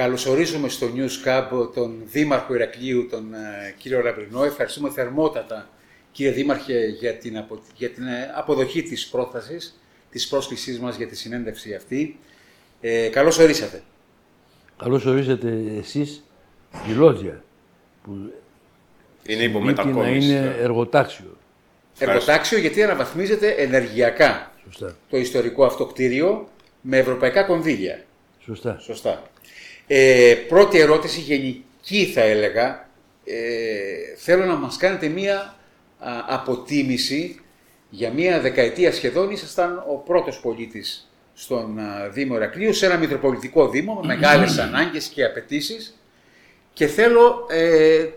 καλωσορίζουμε στο News Cab τον Δήμαρχο Ηρακλείου, τον ε, κύριο Λαμπρινό. Ευχαριστούμε θερμότατα, κύριε Δήμαρχε, για την, απο... για την ε, αποδοχή της πρόθεσης, της πρόσκλησής μας για τη συνέντευξη αυτή. Ε, καλώς ορίσατε. Καλώς ορίσατε εσείς, η Λότζια, που είναι να είναι εργοτάξιο. Εργοτάξιο γιατί αναβαθμίζεται ενεργειακά Σωστά. το ιστορικό αυτό κτίριο με ευρωπαϊκά κονδύλια. Σωστά. Σωστά. Ε, πρώτη ερώτηση, γενική θα έλεγα. Ε, θέλω να μας κάνετε μία αποτίμηση για μία δεκαετία σχεδόν. Ήσασταν ο πρώτος πολίτης στον Δήμο Ερακλείου, σε ένα μητροπολιτικό δήμο με μεγάλες ανάγκες και απαιτήσεις. Και θέλω ε,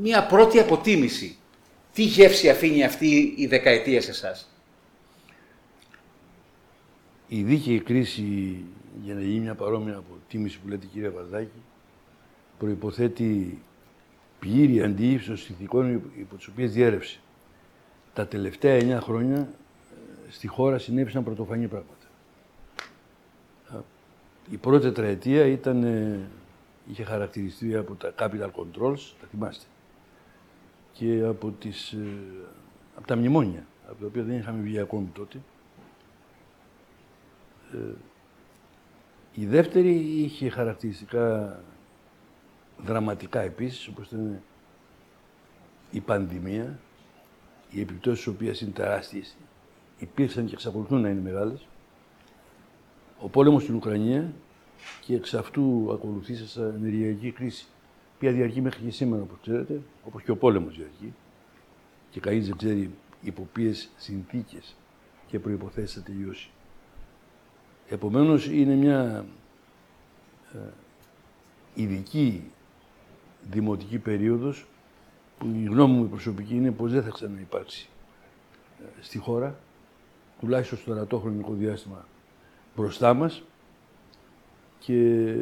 μία πρώτη αποτίμηση. Τι γεύση αφήνει αυτή η δεκαετία σε εσάς; Η δίκαιη κρίση για να γίνει μια παρόμοια αποτίμηση που λέτε κύριε Βαρδάκη, προϋποθέτει πλήρη αντίληψη των συνθηκών υπό τις οποίες διέρευσε. Τα τελευταία εννιά χρόνια ε, στη χώρα συνέβησαν πρωτοφανή πράγματα. Η πρώτη τετραετία ήταν, ε, είχε χαρακτηριστεί από τα capital controls, τα θυμάστε, και από, τις, ε, από τα μνημόνια, από τα οποία δεν είχαμε βγει ακόμη τότε. Η δεύτερη είχε χαρακτηριστικά δραματικά επίσης, όπως ήταν η πανδημία, οι επιπτώσεις της οποίας είναι τεράστιες, υπήρξαν και εξακολουθούν να είναι μεγάλες, ο πόλεμος στην Ουκρανία και εξ αυτού ακολουθήσασα ενεργειακή κρίση, που διαρκεί μέχρι και σήμερα, όπως ξέρετε, όπως και ο πόλεμος διαρκεί, και κανείς δεν ξέρει υπό ποιες συνθήκες και προϋποθέσεις θα τελειώσει. Επομένως είναι μια ε, ειδική δημοτική περίοδος που η γνώμη μου η προσωπική είναι πως δεν θα ξαναυπάρξει ε, στη χώρα, τουλάχιστον στο ερατό χρονικό διάστημα μπροστά μας και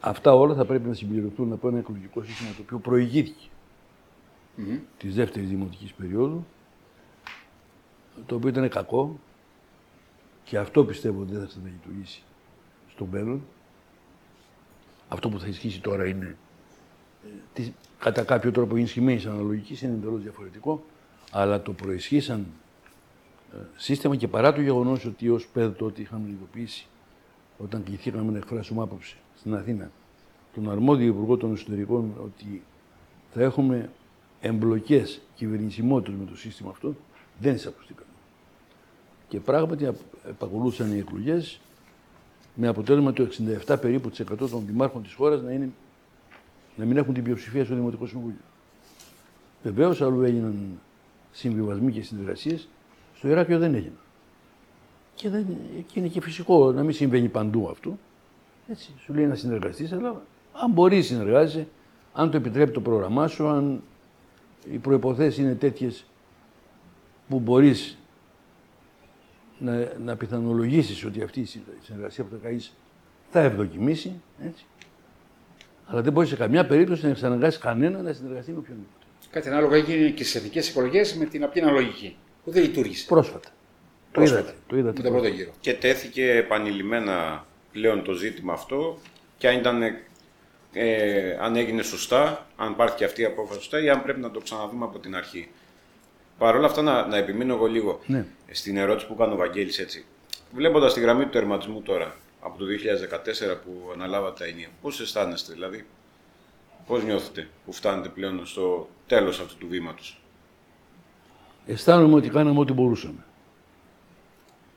αυτά όλα θα πρέπει να συμπληρωθούν από ένα εκλογικό σύστημα το οποίο προηγήθηκε mm-hmm. της δεύτερης δημοτικής περίοδου το οποίο ήταν κακό και αυτό πιστεύω ότι δεν θα ξαναλειτουργήσει στο μέλλον. Αυτό που θα ισχύσει τώρα είναι ε, κατά κάποιο τρόπο ενισχυμένη αναλογικής, είναι εντελώς διαφορετικό, αλλά το προισχύσαν ε, σύστημα και παρά το γεγονός ότι ως πέδο τότε είχαμε ειδοποιήσει όταν κληθήκαμε να εκφράσουμε άποψη στην Αθήνα τον αρμόδιο Υπουργό των Εσωτερικών ότι θα έχουμε εμπλοκές κυβερνησιμότητε με το σύστημα αυτό, δεν εισακουστήκαμε. Και πράγματι επακολούθησαν οι εκλογές με αποτέλεσμα το 67 περίπου των δημάρχων της χώρας να, είναι, να μην έχουν την πλειοψηφία στο Δημοτικό Συμβούλιο. Βεβαίως, αλλού έγιναν συμβιβασμοί και συνεργασίες, στο Ηράκλειο δεν έγιναν. Και, δεν, και είναι και φυσικό να μην συμβαίνει παντού αυτό. Έτσι, σου λέει να συνεργαστείς, αλλά αν μπορείς να συνεργάζεσαι, αν το επιτρέπει το πρόγραμμά σου, αν οι προποθέσει είναι τέτοιες που μπορείς να, να πιθανολογήσεις ότι αυτή η συνεργασία που θα κάνεις θα ευδοκιμήσει, έτσι. Αλλά δεν μπορείς σε καμιά περίπτωση να εξαναγκάσει κανένα να συνεργαστεί με οποιονδήποτε. Κάτι ανάλογο έγινε και στι εθνικέ εκλογές με την απλή αναλογική, που δεν λειτουργήσε. Πρόσφατα. Το είδατε. Το είδατε. Με τον πρώτο γύρο. Και τέθηκε επανειλημμένα πλέον το ζήτημα αυτό και αν ήταν ε, αν έγινε σωστά, αν υπάρχει αυτή η απόφαση σωστά ή αν πρέπει να το ξαναδούμε από την αρχή. Παρ' όλα αυτά, να, να επιμείνω εγώ λίγο ναι. στην ερώτηση που έκανε ο Βαγγέλης έτσι. Βλέποντας τη γραμμή του τερματισμού τώρα, από το 2014 που αναλάβατε τα ενία, πώς αισθάνεστε, δηλαδή, πώς νιώθετε που φτάνετε πλέον στο τέλος αυτού του βήματος; Αισθάνομαι ότι κάναμε ό,τι μπορούσαμε.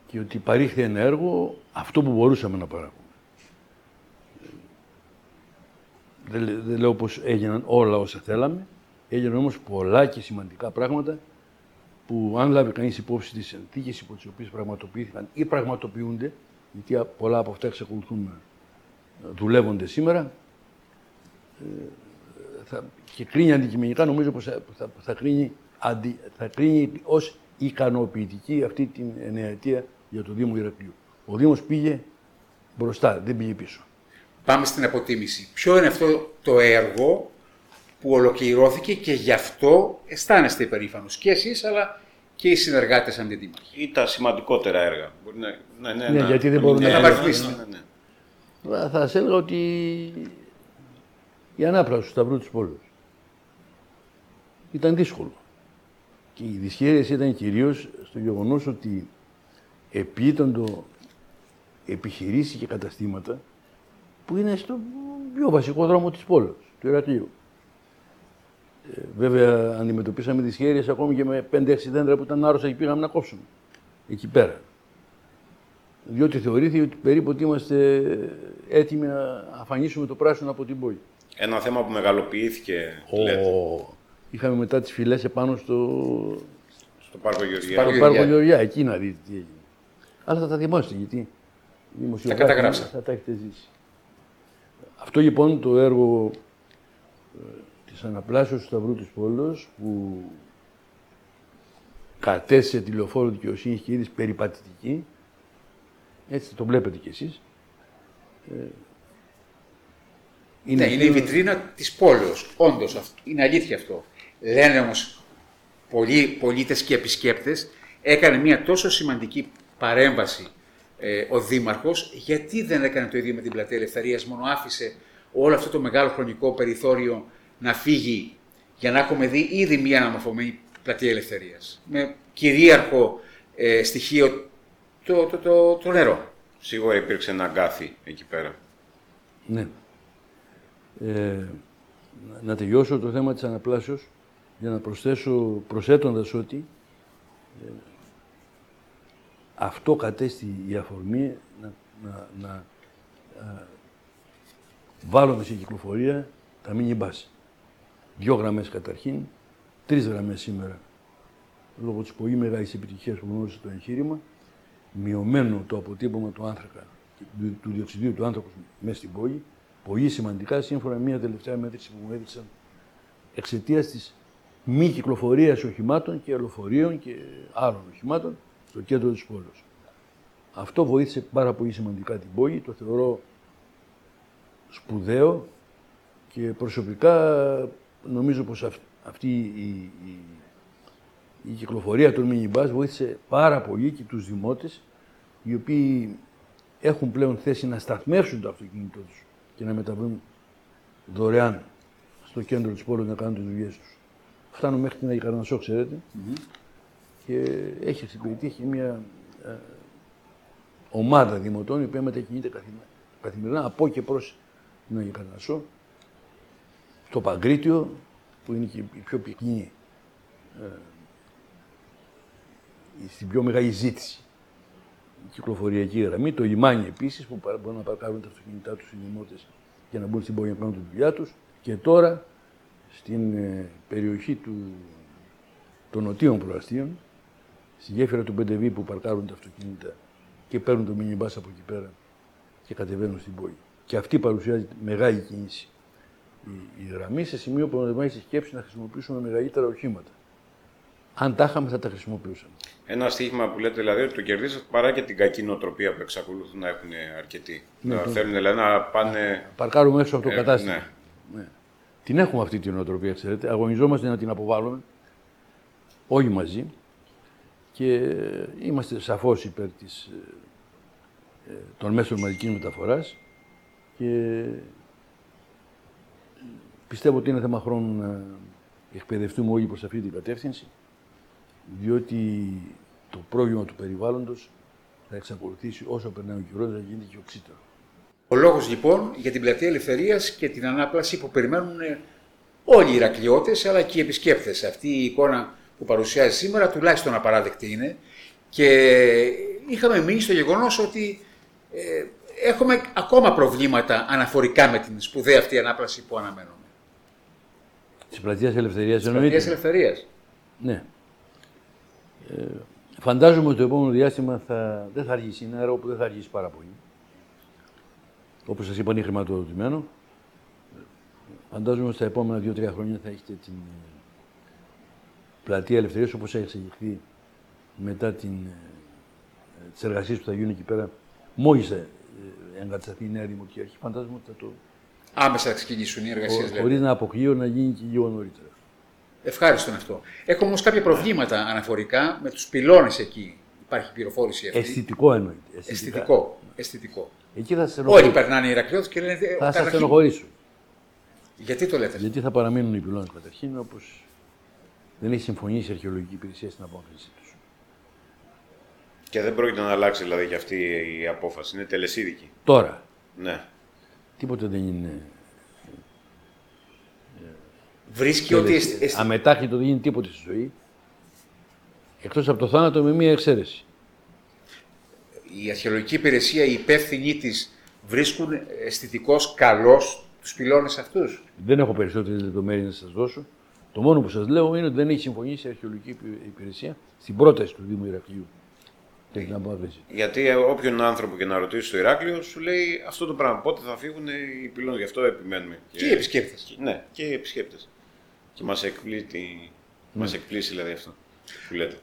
Και ότι παρήχθη ένα έργο αυτό που μπορούσαμε να παράγουμε. Δεν, δεν λέω πως έγιναν όλα όσα θέλαμε, έγιναν όμως πολλά και σημαντικά πράγματα που αν λάβει κανείς υπόψη τις συνθήκε υπό τις οποίες πραγματοποιήθηκαν ή πραγματοποιούνται, γιατί πολλά από αυτά εξακολουθούν να δουλεύονται σήμερα, ε, θα, και κρίνει αντικειμενικά, νομίζω πως θα, θα, θα κρίνει, αντι, θα κρίνει ως ικανοποιητική αυτή την εννεαετία για το Δήμο Ηρακλείου. Ο Δήμος πήγε μπροστά, δεν πήγε πίσω. Πάμε στην αποτίμηση. Ποιο είναι αυτό το έργο που ολοκληρώθηκε και γι' αυτό αισθάνεστε υπερήφανος και εσείς αλλά και οι συνεργάτες αντιδήμαρχοι. Ή τα σημαντικότερα έργα. Μπορεί να, ναι, ναι, Ναι, να- γιατί δεν μπορούν να τα ναι, βαθμίσετε. ναι, ναι, ναι. Θα σας έλεγα ότι η ανάπλαση του Σταυρού της Πόλης ήταν δύσκολο. Και η δυσχέρεια ήταν κυρίως στο γεγονός ότι επίτοντο επιχειρήσεις και καταστήματα που είναι στο πιο βασικό δρόμο της πόλης, του Ηρακλείου. Ε, βέβαια αντιμετωπίσαμε δυσχέρειες ακόμη και με 5-6 δέντρα που ήταν άρρωστα και πήγαμε να κόψουμε. Εκεί πέρα. Διότι θεωρήθηκε ότι περίπου ότι είμαστε έτοιμοι να αφανίσουμε το πράσινο από την πόλη. Ένα θέμα που μεγαλοποιήθηκε, λέτε, Ο... Είχαμε μετά τις φυλές επάνω στο, στο Πάρκο Γεωργία. Πάρκο στο Πάρκο Γεωργιά. Γεωργιά, εκεί να δείτε τι έγινε. Αλλά θα τα δημόσετε γιατί οι δημοσιογράφοι καταγράψατε. θα τα έχετε ζήσει. Αυτό λοιπόν το έργο ε, της αναπλάσεως του Σταυρού της Πόλης που κατέστησε τη λεωφόρο δικαιοσύνη και είδης περιπατητική, έτσι το βλέπετε κι εσείς, ε, Είναι, ναι, είναι η βιτρίνα της πόλεως. Όντως, αυ- είναι αλήθεια αυτό. Λένε όμως πολλοί πολίτες και επισκέπτες, έκανε μια τόσο σημαντική παρέμβαση ε, ο Δήμαρχος, γιατί δεν έκανε το ίδιο με την Πλατεία Ελευθερίας, μόνο άφησε όλο αυτό το μεγάλο χρονικό περιθώριο να φύγει για να έχουμε δει ήδη μια αναμορφωμένη Πλατεία Ελευθερίας. Με κυρίαρχο ε, στοιχείο το, το, το, το νερό. Σίγουρα υπήρξε ένα αγκάθι εκεί πέρα. Ναι. Ε, να- να τελειώσω το θέμα της αναπλάσεως για να προσθέσω προσέτοντας ότι ε, αυτό κατέστη η αφορμή να, να, να ε, βάλουμε σε κυκλοφορία τα mini bus. Δυο γραμμές καταρχήν, τρεις γραμμές σήμερα λόγω της πολύ μεγάλης επιτυχίας που γνώρισε το εγχείρημα, μειωμένο το αποτύπωμα του άνθρακα, του, του διοξιδίου του άνθρακος μέσα στην πόλη, πολύ σημαντικά σύμφωνα με μια τελευταία μέτρηση που μου έδειξαν εξαιτίας της μη κυκλοφορίας οχημάτων και αεροφορείων και άλλων οχημάτων στο κέντρο της πόλης. Αυτό βοήθησε πάρα πολύ σημαντικά την πόλη, το θεωρώ σπουδαίο και προσωπικά νομίζω πως αυ- αυτή η, η, η κυκλοφορία των minibus βοήθησε πάρα πολύ και τους δημότες οι οποίοι έχουν πλέον θέση να σταθμεύσουν το αυτοκίνητό τους και να μεταβούν δωρεάν στο κέντρο της πόλης να κάνουν τις δουλειές τους. Φτάνω μέχρι την Αγία Καρνασσό, ξέρετε, και έχει εξυπηρετήσει μια ε, ομάδα δημοτών η οποία μετακινείται καθημερινά, καθημερινά από και προς την Αγία Καρνασσό, στο Παγκρίτιο, που είναι και η πιο πυκνή, ε, στην πιο μεγάλη ζήτηση. Η κυκλοφοριακή γραμμή, το λιμάνι επίσης που παρα- μπορούν να παρκάρουν τα αυτοκίνητά τους οι δημότες για να μπουν στην πόλη να κάνουν τη δουλειά τους. Και τώρα στην ε, περιοχή του, των νοτίων προαστίων, στη γέφυρα του Πεντεβί που παρκάρουν τα αυτοκίνητα και παίρνουν το μινιμπάς από εκεί πέρα και κατεβαίνουν στην πόλη. Και αυτή παρουσιάζει μεγάλη κίνηση η, η γραμμή σε σημείο που μας βάζει στη σκέψη να χρησιμοποιήσουμε μεγαλύτερα οχήματα. Αν τα είχαμε θα τα χρησιμοποιούσαμε. Ένα στοίχημα που λέτε δηλαδή ότι το κερδίσατε παρά και την κακή νοοτροπία που εξακολουθούν να έχουν αρκετοί. Ναι, να το- θέλουν δηλαδή να πάνε. Παρκάρουμε έξω από το Ε, κατάστημα. ναι. Ναι. Την έχουμε αυτή την νοοτροπία, ξέρετε. Αγωνιζόμαστε να την αποβάλουμε όλοι μαζί και είμαστε σαφώς υπέρ της, ε, ε, των μέσων μαζικής μεταφοράς και πιστεύω ότι είναι θέμα χρόνου να εκπαιδευτούμε όλοι προς αυτή την κατεύθυνση διότι το πρόβλημα του περιβάλλοντος θα εξακολουθήσει όσο περνάει ο καιρός να γίνεται και οξύτερο. Ο λόγος λοιπόν για την πλατεία Ελευθερίας και την ανάπλαση που περιμένουν όλοι οι Ηρακλειώτες αλλά και οι επισκέπτες. Αυτή η εικόνα που παρουσιάζει σήμερα τουλάχιστον απαράδεκτη είναι και είχαμε μείνει στο γεγονός ότι ε, έχουμε ακόμα προβλήματα αναφορικά με την σπουδαία αυτή ανάπλαση που αναμένουμε. Της πλατείας Ελευθερίας Πλατείας εννοείται. Ελευθερίας. Ναι. Ε, φαντάζομαι ότι το επόμενο διάστημα θα, δεν θα αργήσει. Είναι ένα έργο που δεν θα αργήσει πάρα πολύ. Όπως σας είπα, είναι χρηματοδοτημένο. Φαντάζομαι ότι στα επόμενα δύο-τρία χρόνια θα έχετε την ε, πλατεία Ελευθερίας όπως έχει εξελιχθεί μετά την, ε, τις εργασίες που θα γίνουν εκεί πέρα. Μόλις θα ε, εγκατασταθεί η νέα δημοτική αρχή, φαντάζομαι ότι θα το Άμεσα θα ξεκινήσουν οι εργασίες. χωρί να αποκλείω να γίνει και λίγο νωρίτερα. Ευχάριστο είναι αυτό. Έχω όμως κάποια προβλήματα αναφορικά με τους πυλώνες εκεί. Υπάρχει πληροφόρηση αυτή. Αισθητικό εννοείται. Αισθητικό. Αισθητικό. Εκεί θα σε Όλοι περνάνε οι Ηρακλειώτες και λένε. Θα καταρχήν- σας στενοχωρήσω. Γιατί το λέτε. Γιατί θα παραμείνουν οι πυλώνες καταρχήν όπως δεν έχει συμφωνήσει η αρχαιολογική υπηρεσία στην απόφαση τους. Και δεν πρόκειται να αλλάξει δηλαδή και αυτή η απόφαση. Είναι τελεσίδικη. Τώρα, Ναι. Τίποτε δεν είναι. Βρίσκει ότι. αισθη- αισθη- Αμετάχυτο δεν γίνει τίποτε στη ζωή. Εκτός από το θάνατο με μία εξαίρεση. η αρχαιολογική υπηρεσία, οι υπεύθυνοι της βρίσκουν αισθητικώς καλώς τους πυλώνες αυτούς. Δεν έχω περισσότερες λεπτομέρειες να σας δώσω. Το μόνο που σας λέω είναι ότι δεν έχει συμφωνήσει η αρχαιολογική υπη- υπηρεσία στην πρόταση του Δήμου Ηρακλείου για την απόφαση. Γιατί ε, όποιον άνθρωπο και να ρωτήσει στο Ηράκλειο σου λέει αυτό το πράγμα. Πότε θα φύγουν οι πυλώνες, γι' αυτό επιμένουμε. Και οι επισκέπτες. Ναι, και οι επισκέπτες. Και μας εκπλήσει, μας εκπλήσει δηλαδή αυτό που λέτε.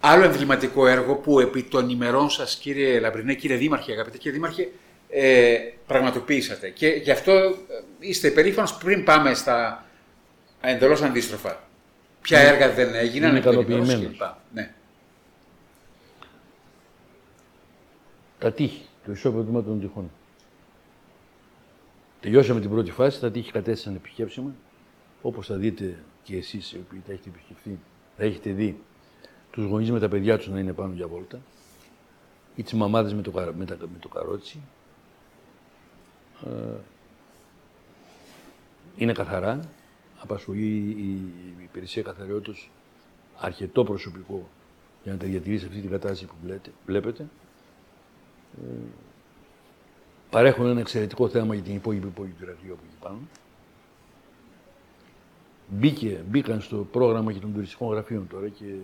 Άλλο εμβληματικό έργο που επί των ημερών σας, κύριε Λαμπρινέ, κύριε Δήμαρχε, αγαπητέ κύριε Δήμαρχε, ε, πραγματοποιήσατε. Και γι' αυτό ε, είστε περήφανος πριν πάμε στα εντελώς αντίστροφα. Ποια έργα δεν έγιναν, είμαι εκ των ημερών σας ικανοποιημένος. κλπ. Ναι. Τα τείχη, το ισόπεδο των τυχών. Τελειώσαμε την πρώτη φάση, τα τείχη κατέστησαν επισκέψιμα. Όπως θα δείτε και εσείς οι οποίοι τα έχετε επισκεφθεί, θα έχετε δει τους γονείς με τα παιδιά τους να είναι πάνω για βόλτα ή τις μαμάδες με, το, καρα- με, τα- με το καρότσι. Ε, είναι καθαρά. Απασχολεί η, η υπηρεσία καθαριότητας αρκετό προσωπικό για να τα διατηρήσει αυτή την κατάσταση που βλέπετε. Βλέπετε. παρέχουν ένα εξαιρετικό θέμα για την υπόλοιπη πόλη του Ηρακλείου από εκεί πάνω. Μπήκε, μπήκαν στο πρόγραμμα και των τουριστικών γραφείων τώρα και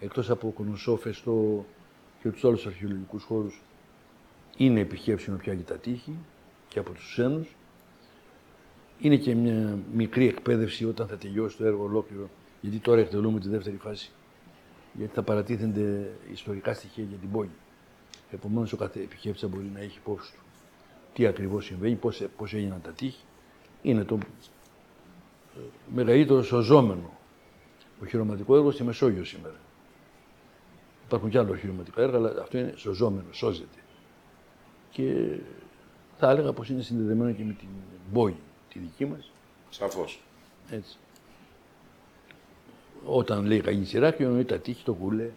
εκτός από Κονοσό, Φεστό και τους άλλους αρχαιολογικούς χώρους είναι επισκέψιμο πια και τα τείχη και από τους ξένους. Είναι και μια μικρή εκπαίδευση όταν θα τελειώσει το έργο ολόκληρο, γιατί τώρα εκτελούμε τη δεύτερη φάση, γιατί θα παρατίθενται ιστορικά στοιχεία για την πόλη. Επομένως, ο κάθε επισκέπτη μπορεί να έχει υπόψη του τι ακριβώς συμβαίνει, πώς πώς έγιναν τα τείχη. Είναι το ε, μεγαλύτερο σωζόμενο οχυρωματικό έργο στη Μεσόγειο σήμερα. Υπάρχουν και άλλα οχυρωματικά έργα, αλλά αυτό είναι σωζόμενο, σώζεται. Και θα έλεγα πως είναι συνδεδεμένο και με την πόλη, τη δική μας. Σαφώς. Έτσι. Όταν λέει κανείς Ηράκλειο, εννοεί τα τείχη, το κουλέ.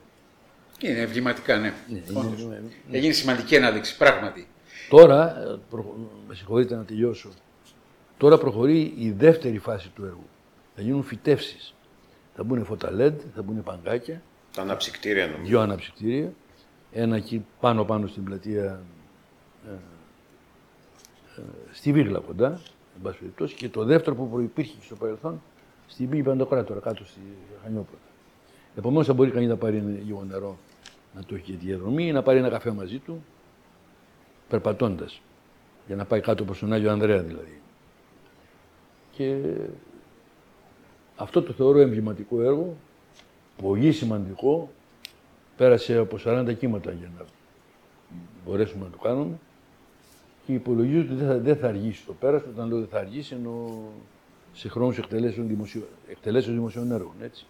Είναι εμβληματικά, ναι. είναι- Όντως. είναι- Έγινε σημαντική ανάδειξη, πράγματι. Τώρα, ε, προ- με συγχωρείτε να τελειώσω, τώρα προχωρεί η δεύτερη φάση του έργου. Θα γίνουν φυτεύσεις. Θα μπουν φώτα LED, θα μπουν παγκάκια, Τα αναψυκτήρια νομίζω. δύο αναψυκτήρια, ένα εκεί πάνω πάνω στην πλατεία ε, ε, στη Βίγλα κοντά, εν πάση περιπτώσει, και το δεύτερο που προϋπήρχε και στο παρελθόν στην πύλη Παντοκράτορα, κάτω στη Χανιόπλατα. Επομένως θα μπορεί κανείς να πάρει ένα λίγο νερό να το έχει για τη διαδρομή ή να πάρει ένα καφέ μαζί του, περπατώντας. Για να πάει κάτω προς τον Άγιο Ανδρέα δηλαδή. Και αυτό το θεωρώ εμβληματικό έργο, πολύ σημαντικό, πέρασε από 40 κύματα για να μπορέσουμε να το κάνουμε και υπολογίζω ότι δεν θα, δεν θα αργήσει το πέρασμα. Όταν λέω δεν θα αργήσει, εννοώ σε χρόνους εκτελέσεων, δημοσιο... εκτελέσεων δημοσίων έργων. Έτσι.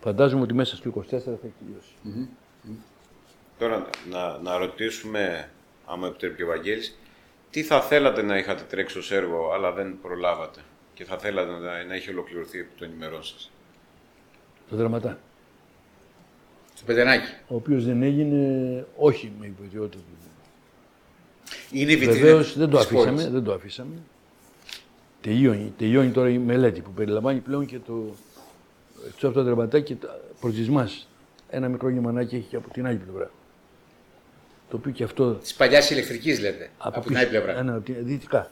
Φαντάζομαι ότι μέσα στο 24 θα έχει τελειώσει. Τώρα να, να ρωτήσουμε, άμα επιτρέπει και ο Βαγγέλης, τι θα θέλατε να είχατε τρέξει ως έργο, αλλά δεν προλάβατε και θα θέλατε να, να έχει ολοκληρωθεί επί των ημερών σας; Το δραματά. Στο Πεντενάκι. Ο οποίος δεν έγινε όχι με υποδιότητα του. Είναι η βιτρίνα Βεβαίως δεν το της αφήσαμε. πόλης. Δεν το αφήσαμε. Τελειώνει, τελειώνει τώρα η μελέτη που περιλαμβάνει πλέον και το. Εκτός από το δραματάκι προ τη μας. Ένα μικρό γεμανάκι έχει και από την άλλη πλευρά. Το οποίο και αυτό Της παλιάς ηλεκτρικής, λέτε. Από, την πίσω. άλλη πλευρά. Ένα, από την- δυτικά.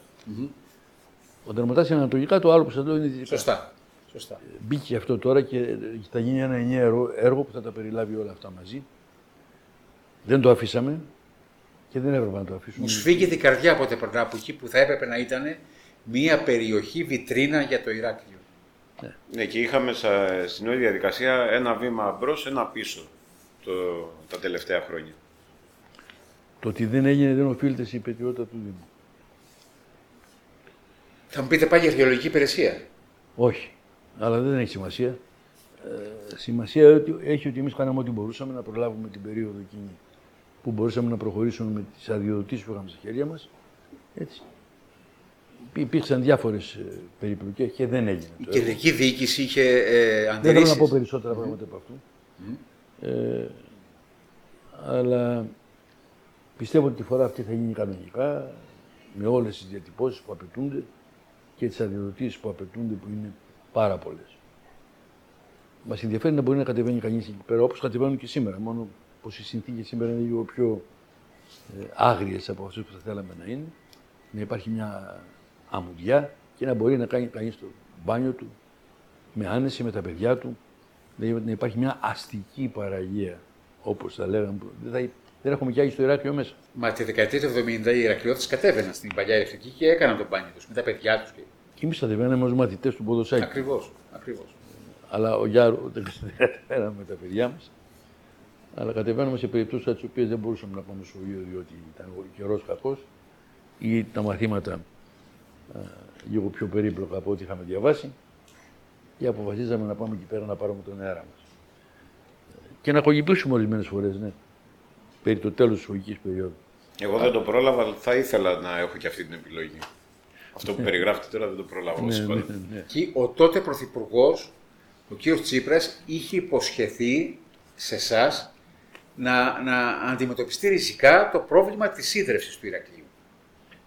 Ο δραματάς είναι ανατολικά, το άλλο που σας λέω είναι δυτικά. Σωστά. Σωστά. Μπήκε αυτό τώρα και θα γίνει ένα ενιαίο έργο που θα τα περιλάβει όλα αυτά μαζί. Δεν το αφήσαμε και δεν έπρεπε να το αφήσουμε. Μου σφίγγεται η καρδιά από περνά από εκεί που θα έπρεπε να ήταν μια περιοχή βιτρίνα για το Ηράκλειο. Ναι, και είχαμε σα- στην όλη διαδικασία ένα βήμα μπρος, ένα πίσω το, τα τελευταία χρόνια. Το ότι δεν έγινε δεν οφείλεται στην υπετιότητα του Δήμου. Θα μου πείτε πάλι η αρχαιολογική υπηρεσία; Όχι. Αλλά δεν έχει σημασία. Ε, σημασία ότι, έχει ότι εμείς κάναμε ό,τι μπορούσαμε να προλάβουμε την περίοδο εκείνη που μπορούσαμε να προχωρήσουμε με τις αδειοδοτήσεις που είχαμε στα χέρια μας. Έτσι. Υπήρξαν διάφορες περιπλοκές και δεν έγινε. Η κεντρική διοίκηση είχε ε, αντιρρήσεις. Δεν θέλω να πω περισσότερα πράγματα από αυτού. Ε, αλλά πιστεύω ότι τη φορά αυτή θα γίνει κανονικά με όλες τις διατυπώσεις που απαιτούνται και τις αδειοδοτήσεις που απαιτούνται που είναι πάρα πολλές. Μας ενδιαφέρει να μπορεί να κατεβαίνει κανείς εκεί πέρα όπως κατεβαίνουν και σήμερα. Μόνο πως οι συνθήκες σήμερα είναι λίγο πιο ε, άγριες από αυτές που θα θέλαμε να είναι. Να υπάρχει μια αμμουδιά και να μπορεί να κάνει κανείς το μπάνιο του με άνεση με τα παιδιά του. Δηλαδή να υπάρχει μια αστική παραγία όπως θα λέγαμε. Δεν, δεν έχουμε κι άγιο στο Ηράκλειο μέσα. Μα τη δεκαετία του 70 οι Ηρακλειώτες κατέβαιναν στην παλιά ηλεκτρική και έκαναν το μπάνιο τους με τα παιδιά τους. Και εμείς κατεβαίναμε ως μαθητές του ποδοσφαίρου. Ακριβώς. Ακριβώς. Αλλά ο Γιάρο δεν κατεβαίναμε με τα παιδιά μας. Αλλά κατεβαίνουμε σε περιπτώσεις τις οποίες δεν μπορούσαμε να πάμε στο Ιω διότι ήταν ο καιρός κακός ή τα μαθήματα α, λίγο πιο περίπλοκα από ό,τι είχαμε διαβάσει και αποφασίζαμε να πάμε εκεί πέρα να πάρουμε τον αέρα μας. Και να κογυπήσουμε ορισμένες φορές, ναι, περί το τέλος της σχολική περίοδου. Εγώ δεν το πρόλαβα, αλλά θα ήθελα να έχω και αυτή την επιλογή. Αυτό που περιγράφετε τώρα δεν το προλάβω. Ναι, ναι, ναι. Και ο τότε Πρωθυπουργός, ο κ. Τσίπρας, είχε υποσχεθεί σε εσάς να, να αντιμετωπιστεί ριζικά το πρόβλημα της ίδρυυσης του Ηρακλείου.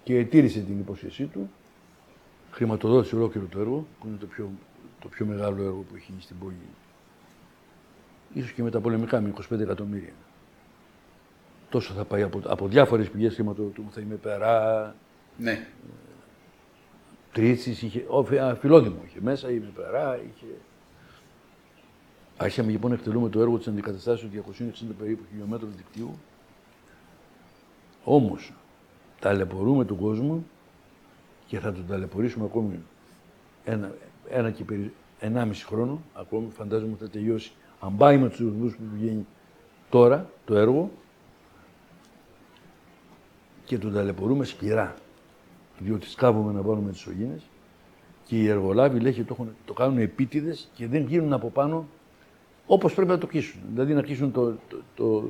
Και τήρησε την υπόσχεσή του, χρηματοδότησε ολόκληρο το έργο, που είναι το πιο, το πιο μεγάλο έργο που έχει γίνει στην πόλη. Ίσως και με τα πολεμικά, με 25 εκατομμύρια. Τόσο θα πάει από, από διάφορες πηγές χρηματοδοτούμε, θα είμαι περά, ναι. Τρίτσης, είχε, φιλόδημο είχε μέσα, είχε περά, είχε... Άρχισαμε λοιπόν να εκτελούμε το έργο της αντικαταστάσεως 260 περίπου χιλιόμετρων δικτύου. Όμως, ταλαιπωρούμε τον κόσμο και θα τον ταλαιπωρήσουμε ακόμη ένα, ένα και περί, ενάμιση χρόνο, ακόμη φαντάζομαι θα τελειώσει. Αν πάει με τους ρυθμούς που βγαίνει τώρα το έργο και τον ταλαιπωρούμε σκληρά διότι σκάβουμε να βάλουμε τις ογίνες και οι εργολάβοι λέει το, έχουν, το κάνουν επίτηδες και δεν γίνουν από πάνω όπως πρέπει να το κλείσουν. Δηλαδή να κλείσουν το, το, το,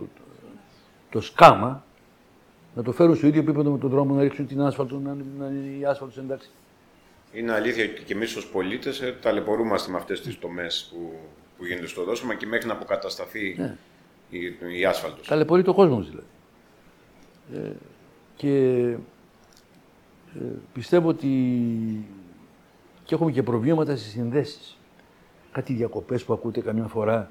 το, σκάμα, να το φέρουν στο ίδιο επίπεδο με τον δρόμο, να ρίξουν την άσφαλτο, να, να είναι η άσφαλτος εντάξει. Είναι αλήθεια ότι και εμείς ως πολίτες ε, ταλαιπωρούμαστε με αυτές τις τομές που, που γίνονται στο δόσημα και μέχρι να αποκατασταθεί ναι. η, η άσφαλτος. Ταλαιπωρεί το κόσμος δηλαδή. Ε, και ε, πιστεύω ότι και έχουμε και προβλήματα στις συνδέσεις. Κάτι διακοπές που ακούτε καμιά φορά.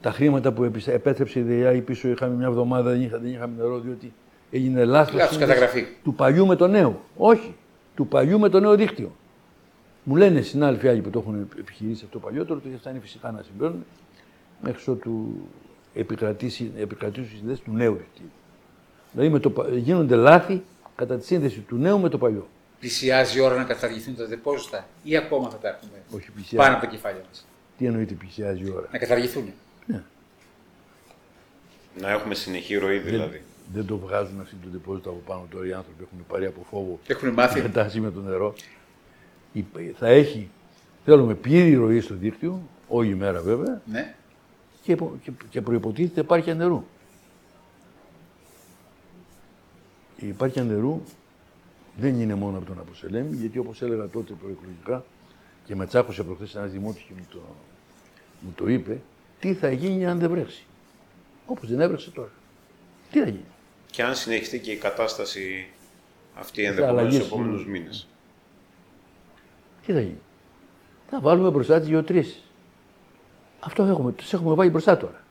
Τα χρήματα που επέτρεψε η ΔΕΙΑ ή πίσω είχαμε μια εβδομάδα, δεν, είχα, δεν είχαμε νερό, διότι έγινε λάθος, λάθος καταγραφή. του παλιού με το νέο. Όχι, του παλιού με το νέο δίκτυο. Μου λένε συνάδελφοι άλλοι που το έχουν επιχειρήσει αυτό το παλιότερο, ότι αυτά είναι φυσικά να συμβαίνουν μέχρι ότου επικρατήσει, επικρατήσουν οι συνδέσεις του νέου δικτύου. Δηλαδή με το, γίνονται λάθη κατά τη σύνδεση του νέου με το παλιό. Πλησιάζει η ώρα να καταργηθούν τα δεπόζητα ή ακόμα θα τα έχουμε Όχι, πλησιάζει. πάνω από τα κεφάλια μας. Τι εννοείται πλησιάζει η ώρα; Να καταργηθούν. Ναι. Να έχουμε συνεχή ροή δηλαδή. Δεν, δεν το βγάζουν αυτή το δεπόζιτο από πάνω τώρα οι άνθρωποι έχουν πάρει από φόβο. Έχουν μάθει. Μετάσχει με το νερό. Θα έχει, θέλουμε πλήρη ροή στο δίκτυο, όλη μέρα βέβαια. Ναι. Και, και, και προποτίθεται υπάρχει νερού. Η επάρκεια νερού δεν είναι μόνο από τον Αποσελέμι, γιατί όπως έλεγα τότε προεκλογικά και με τσάκωσε προχθές ένας δημότης και μου το, μου το είπε, τι θα γίνει αν δεν βρέξει. Όπως δεν έβρεξε τώρα. Τι θα γίνει. Και αν συνεχιστεί και η κατάσταση αυτή ενδεχομένως στους επόμενους μήνες. Τι θα γίνει. Θα βάλουμε μπροστά τις γεωτρήσει. Αυτό έχουμε, τους έχουμε βάλει μπροστά τώρα.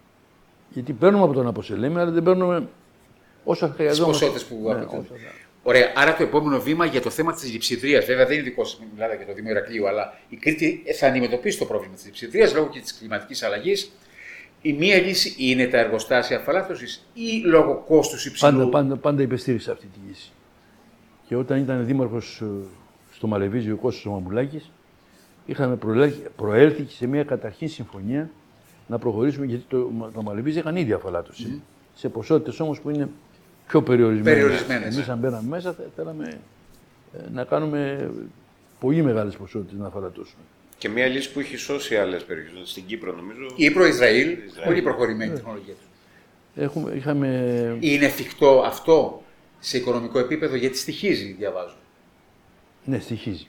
Γιατί παίρνουμε από τον Αποσελέμι, αλλά δεν παίρνουμε Όσο χρειαζόμαστε. Τι ποσότητες που ναι, Ωραία. Άρα το επόμενο βήμα για το θέμα της λειψιδρίας, βέβαια δεν είναι δικό σας, μιλάτε για το Δήμο Ηρακλείου, αλλά η Κρήτη θα αντιμετωπίσει το πρόβλημα της λειψιδρίας λόγω και της κλιματικής αλλαγής. Η μία λύση είναι τα εργοστάσια αφαλάτωση ή λόγω κόστους υψηλού. Πάντα, πάντα, πάντα υπεστήριξα αυτή τη λύση. Και όταν ήταν δήμαρχος ε, στο Μαλεβίζι ο Κώστας Μαμπουλάκης, είχαμε προέλθει σε μια καταρχήν συμφωνία να προχωρήσουμε γιατί το, το Μαλεβίζι είχαν ήδη αφαλάτωση. Mm. Σε ποσότητες όμως που είναι πιο περιορισμένες. Περιορισμένες. Εμείς, αν μπαίναμε μέσα, θέλαμε ε, να κάνουμε πολύ μεγάλες ποσότητες να αφαλατώσουμε. Και μια λύση που έχει σώσει άλλες περιοχές. Στην Κύπρο, νομίζω. Κύπρο-Ισραήλ, Ισραήλ. πολύ προχωρημένη τεχνολογία. Έχουμε, είχαμε... Είναι εφικτό αυτό σε οικονομικό επίπεδο γιατί στοιχίζει, διαβάζω. Ναι, στοιχίζει.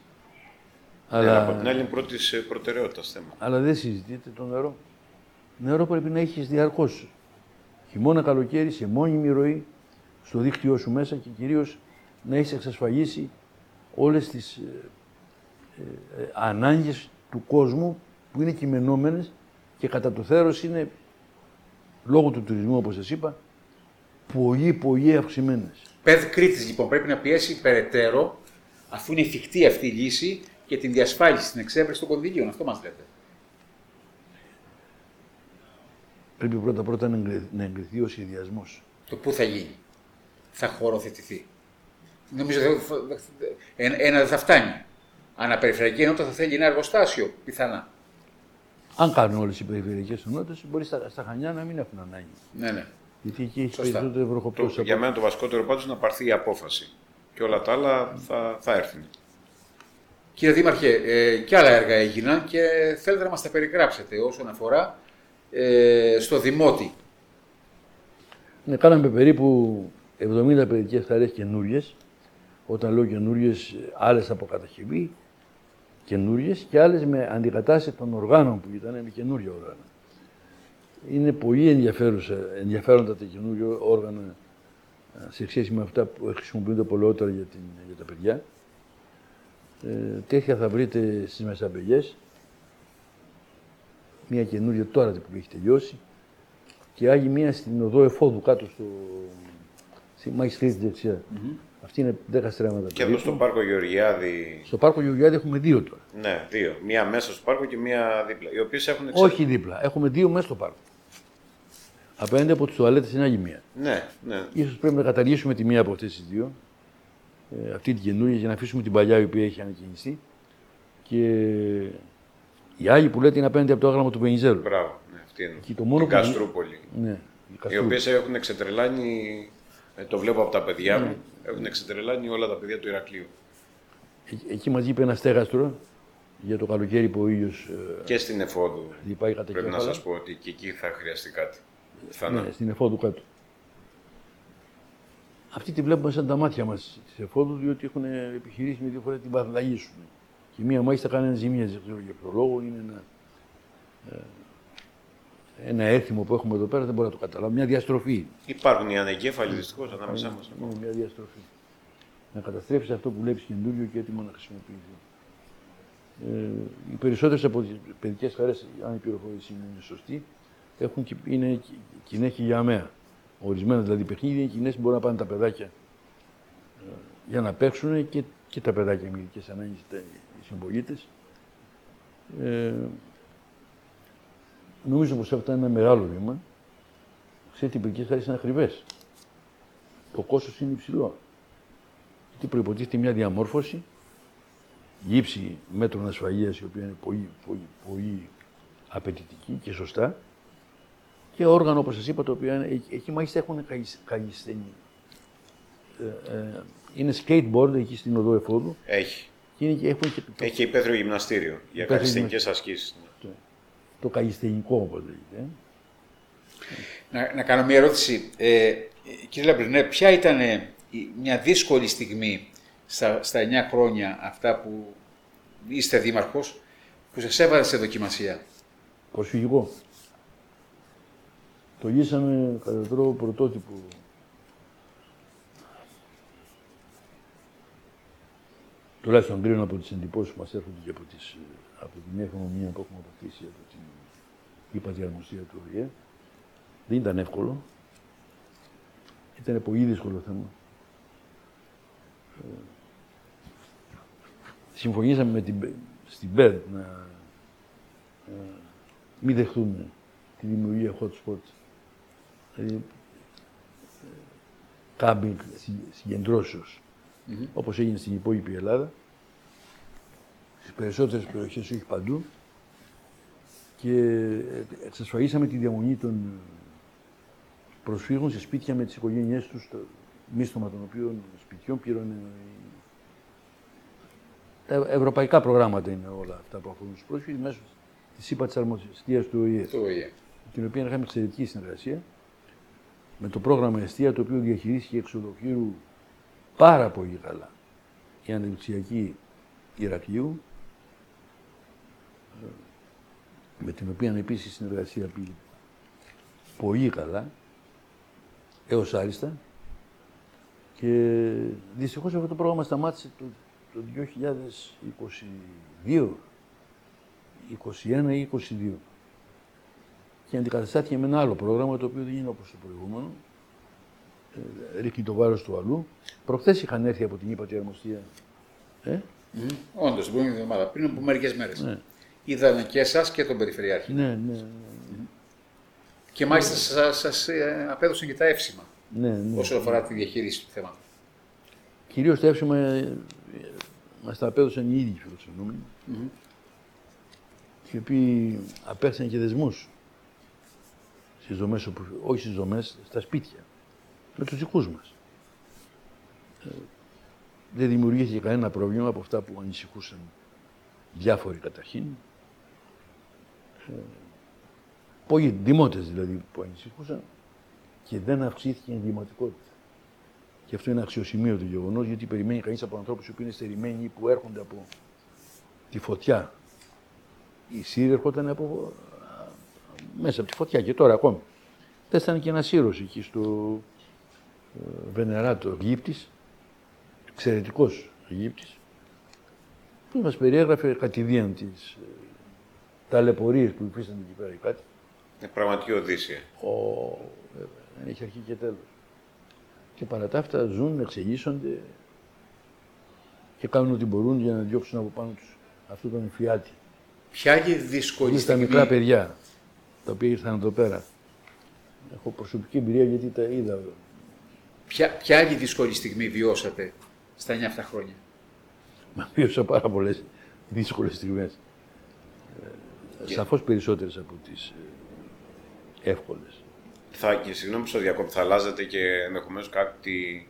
Αλλά... Αλλά, από την άλλη είναι πρώτη προτεραιότητα θέμα. αλλά δεν συζητείτε το νερό. Νερό πρέπει να έχεις διαρκώς. Χειμώνα, καλοκαίρι, σε μόνιμη ροή, στο δίκτυό σου μέσα και κυρίως να έχεις εξασφαλίσει όλες τις ε, ε, ανάγκες του κόσμου που είναι κειμενόμενες και κατά το θέρος είναι, λόγω του τουρισμού όπως σας είπα, πολύ πολύ αυξημένες. ΠΕΔ Κρήτης λοιπόν πρέπει να πιέσει περαιτέρω αφού είναι εφικτή αυτή η λύση και την διασφάλιση, την εξέβρεση των κονδυλίων. Αυτό μας λέτε. Πρέπει πρώτα πρώτα να εγκρι- να εγκριθεί ο σχεδιασμός. Το πού θα γίνει. Θα χωροθετηθεί. Νομίζω ότι ένα, ένα δεν θα φτάνει. Αναπεριφερειακή ενότητα θα θέλει ένα εργοστάσιο, πιθανά. Αν κάνουν όλες οι περιφερειακές ενότητες, μπορεί στα, στα Χανιά να μην έχουν ανάγκη. Ναι, ναι. Γιατί εκεί έχει Σωστά. περισσότερο Το, βροχοπτώση. για μένα το βασικότερο πάντως είναι να πάρθει η απόφαση. Και όλα τα άλλα θα, θα έρθουν. Κύριε Δήμαρχε, ε, και άλλα έργα έγιναν και θέλετε να μας τα περιγράψετε όσον αφορά ε, στο Δημότη. Ναι, κάναμε περίπου 70 παιδικές χαρές καινούριες. Όταν λέω καινούριες, άλλες από κατασκευή καινούριες και άλλες με αντικατάσταση των οργάνων που ήταν με καινούρια όργανα. Είναι πολύ ενδιαφέρουσα, ενδιαφέροντα τα καινούργια όργανα ε, σε σχέση με αυτά που χρησιμοποιούνται πολλότερα για, την, για τα παιδιά. Ε, τέτοια θα βρείτε στις Μεσαμπελιές. Μία καινούργια τώρα που έχει τελειώσει και άλλη μία στην οδό Εφόδου κάτω στο. Στη Μάχη Street δεξιά. Αυτή είναι 10 στρέμματα. Και εδώ περίπου. στο πάρκο Γεωργιάδη. Στο πάρκο Γεωργιάδη έχουμε δύο τώρα. Ναι, δύο. Μία μέσα στο πάρκο και μία δίπλα. Οι οποίες έχουν εξε- Όχι δίπλα. Έχουμε δύο μέσα στο πάρκο. Απέναντι από τις τουαλέτες είναι άλλη μία. Ναι, ναι. Ίσως πρέπει να καταργήσουμε τη μία από αυτές τις δύο. Ε, αυτή την καινούργια για να αφήσουμε την παλιά η οποία έχει ανακοινιστεί. Και η άλλη που λέτε είναι απέναντι από το άγραμμα του Πενιζέρου. Μπράβο. Ναι, αυτή είναι. Και το μόνο η που- Καστρούπολη. Ναι, η Οι Καστούρ. οποίε έχουν εξετρελάνει. Ε, το βλέπω από τα παιδιά μου. Έχουν εξετρελάνει όλα τα παιδιά του Ηρακλείου. Ε- Εκεί μας είπε ένας στέγαστρο για το καλοκαίρι που ο ήλιος ε, Και στην Εφόδου. λυπάει κατά Πρέπει να κεφάλα. σας πω ότι και εκεί θα χρειαστεί κάτι. Πιθανά. Ναι, στην εφόδου κάτω. Αυτή τη βλέπουμε σαν τα μάτια μας της εφόδου, διότι έχουν επιχειρήσει με δύο φορές την παραλλαγήσουν. Και μία μάλιστα κάνει ζημίες, δεν ξέρω για ποιο λόγο, είναι ένα, ε, ένα έθιμο που έχουμε εδώ πέρα, δεν μπορώ να το καταλάβω, μια διαστροφή. Υπάρχουν οι ανεγκέφαλοι δυστυχώς ανάμεσά μας. Είναι μια διαστροφή. Να καταστρέψει αυτό που βλέπει καινούριο και έτοιμο να χρησιμοποιηθεί. Ε, οι περισσότερες από τις παιδικές χαρές, αν η πληροφόρηση είναι σωστή, έχουν, και- είναι κοινέ και για αμαία. Ορισμένα δηλαδή παιχνίδια είναι κοινές που μπορούν να πάνε τα παιδάκια ε, για να παίξουν και, και τα παιδάκια με ειδικές ανάγκες, οι συμπολίτες. Ε, νομίζω πως αυτό είναι ένα μεγάλο βήμα. Ξέρετε, οι παιδικέ χαρέ είναι ακριβέ το κόστος είναι υψηλό. Γιατί προϋποτίθεται μια διαμόρφωση, γύψη μέτρων ασφαλείας, η οποία είναι πολύ, πολύ, πολύ απαιτητική και σωστά, και όργανα, όπως σας είπα, τα οποία είναι, εκεί- εκεί μάλιστα έχουν καγισ- καγισθένει. Ε, ε, είναι skateboard εκεί στην οδό Εφόδου Έχει. και, είναι, και έχουν και το, Έχει υπαίθριο γυμναστήριο για Υπαίθριο καλλιστενικέ ασκήσεις. Το καγισθενικό, όπως λέγεται. ε. Να, να κάνω μια ερώτηση. Ε, κύριε Λαμπρινέ, ποια ήταν ε, η- μια δύσκολη στιγμή στα, στα 9 χρόνια αυτά που είστε δήμαρχος που σας έβαλε σε δοκιμασία; Προσφυγικό. Το γύσαμε κατά τρόπο πρωτότυπο. Τουλάχιστον κρίνω από τις εντυπώσεις που μας έρχονται και από, τις, ε, από την εφημερία που έχουμε αποκτήσει από την ύπατη αρμοστία του ΟΗΕ. Δεν ήταν εύκολο. Ήταν πολύ δύσκολο θέμα. Ε, συμφωνήσαμε με την, στην ΠΕΔ να ε, μην δεχτούμε τη δημιουργία hot spots. Δηλαδή, ε, κάμπινγκ συ- συγκεντρώσεως, όπως έγινε στην υπόλοιπη Ελλάδα. Στις περισσότερες περιοχές, όχι παντού. Και ε, εξασφαλίσαμε τη διαμονή των ε, προσφύγων σε σπίτια με τις οικογένειές τους, το μίστομα των οποίων σπιτιών πλήρωνε η- Τα ευρωπαϊκά προγράμματα είναι όλα αυτά που αφορούν τους πρόσφυγες μέσω της ΥΠΑ της Αρμοστίας του ΟΗΕ. Το ΟΗΕ. Την οποία είχαμε εξαιρετική συνεργασία με το πρόγραμμα Εστία το οποίο διαχειρίστηκε εξ ολοκλήρου πάρα πολύ καλά η ανεπτυξιακή Ηρακλείου με την οποία επίσης η συνεργασία πήγε πολύ καλά έως άριστα και δυστυχώς αυτό το πρόγραμμα σταμάτησε το, το 2022, 21 ή 22 και αντικαταστάθηκε με ένα άλλο πρόγραμμα το οποίο δεν είναι όπως το προηγούμενο ε, ρίχνει το βάρος του αλλού. Προχθές είχαν έρθει από την ύπατη αρμοστία. Ε; Mm. Όντως, την προηγούμενη εβδομάδα, πριν από μερικές μέρες. Ναι. Είδαν και εσάς και τον Περιφερειάρχη. Ναι, ναι, ναι. Και μάλιστα σας ε, απέδωσαν και τα εύσημα ναι, ναι. όσον αφορά τη διαχείριση του θέματος. Κυρίως τα εύσημα ε, μας τα απέδωσαν οι ίδιοι φιλοξενούμενοι, Mm-hmm. οι οποίοι απέστησαν και δεσμούς στις δομές, όπου, όχι στις δομές, στα σπίτια, με τους δικούς μας. Ε, δεν δημιουργήθηκε κανένα πρόβλημα από αυτά που ανησυχούσαν διάφοροι καταρχήν. Ε, πολλοί δημότες δηλαδή που ανησυχούσαν και δεν αυξήθηκε η εγκληματικότητα. Και αυτό είναι αξιοσημείωτο γεγονός, γιατί περιμένει κανείς από ανθρώπους που είναι στερημένοι ή που έρχονται από τη φωτιά. Η Σύριοι έρχονταν από, α, μέσα από τη φωτιά και τώρα ακόμη. Τέστανε και ένας Σύρος εκεί στο ε, Βενεράτο Αιγύπτης, εξαιρετικός Αιγύπτης, που μας περιέγραφε κατηδίαν τι ταλαιπωρίες που υφίστανται εκεί πέρα οι κάτοικοι. Είναι πραγματική οδύσσια. Ο, βέβαια, δεν έχει αρχή και τέλος. Και παρά τα αυτά ζουν, εξελίσσονται και κάνουν ό,τι μπορούν για να διώξουν από πάνω τους αυτόν τον εφιάλτη. Ποια άλλη Είναι δύσκολη στα στιγμή; μικρά παιδιά, τα οποία ήρθαν εδώ πέρα. Έχω προσωπική εμπειρία γιατί τα είδα. Ποια, ποια άλλη δύσκολη στιγμή βιώσατε στα 9 αυτά χρόνια; Μα βίωσα πάρα πολλές δύσκολες στιγμές. Σαφώς περισσότερες από τις εύκολες. Θα, και συγγνώμη που στο διακόπτω, θα αλλάζετε και ενδεχομένως κάτι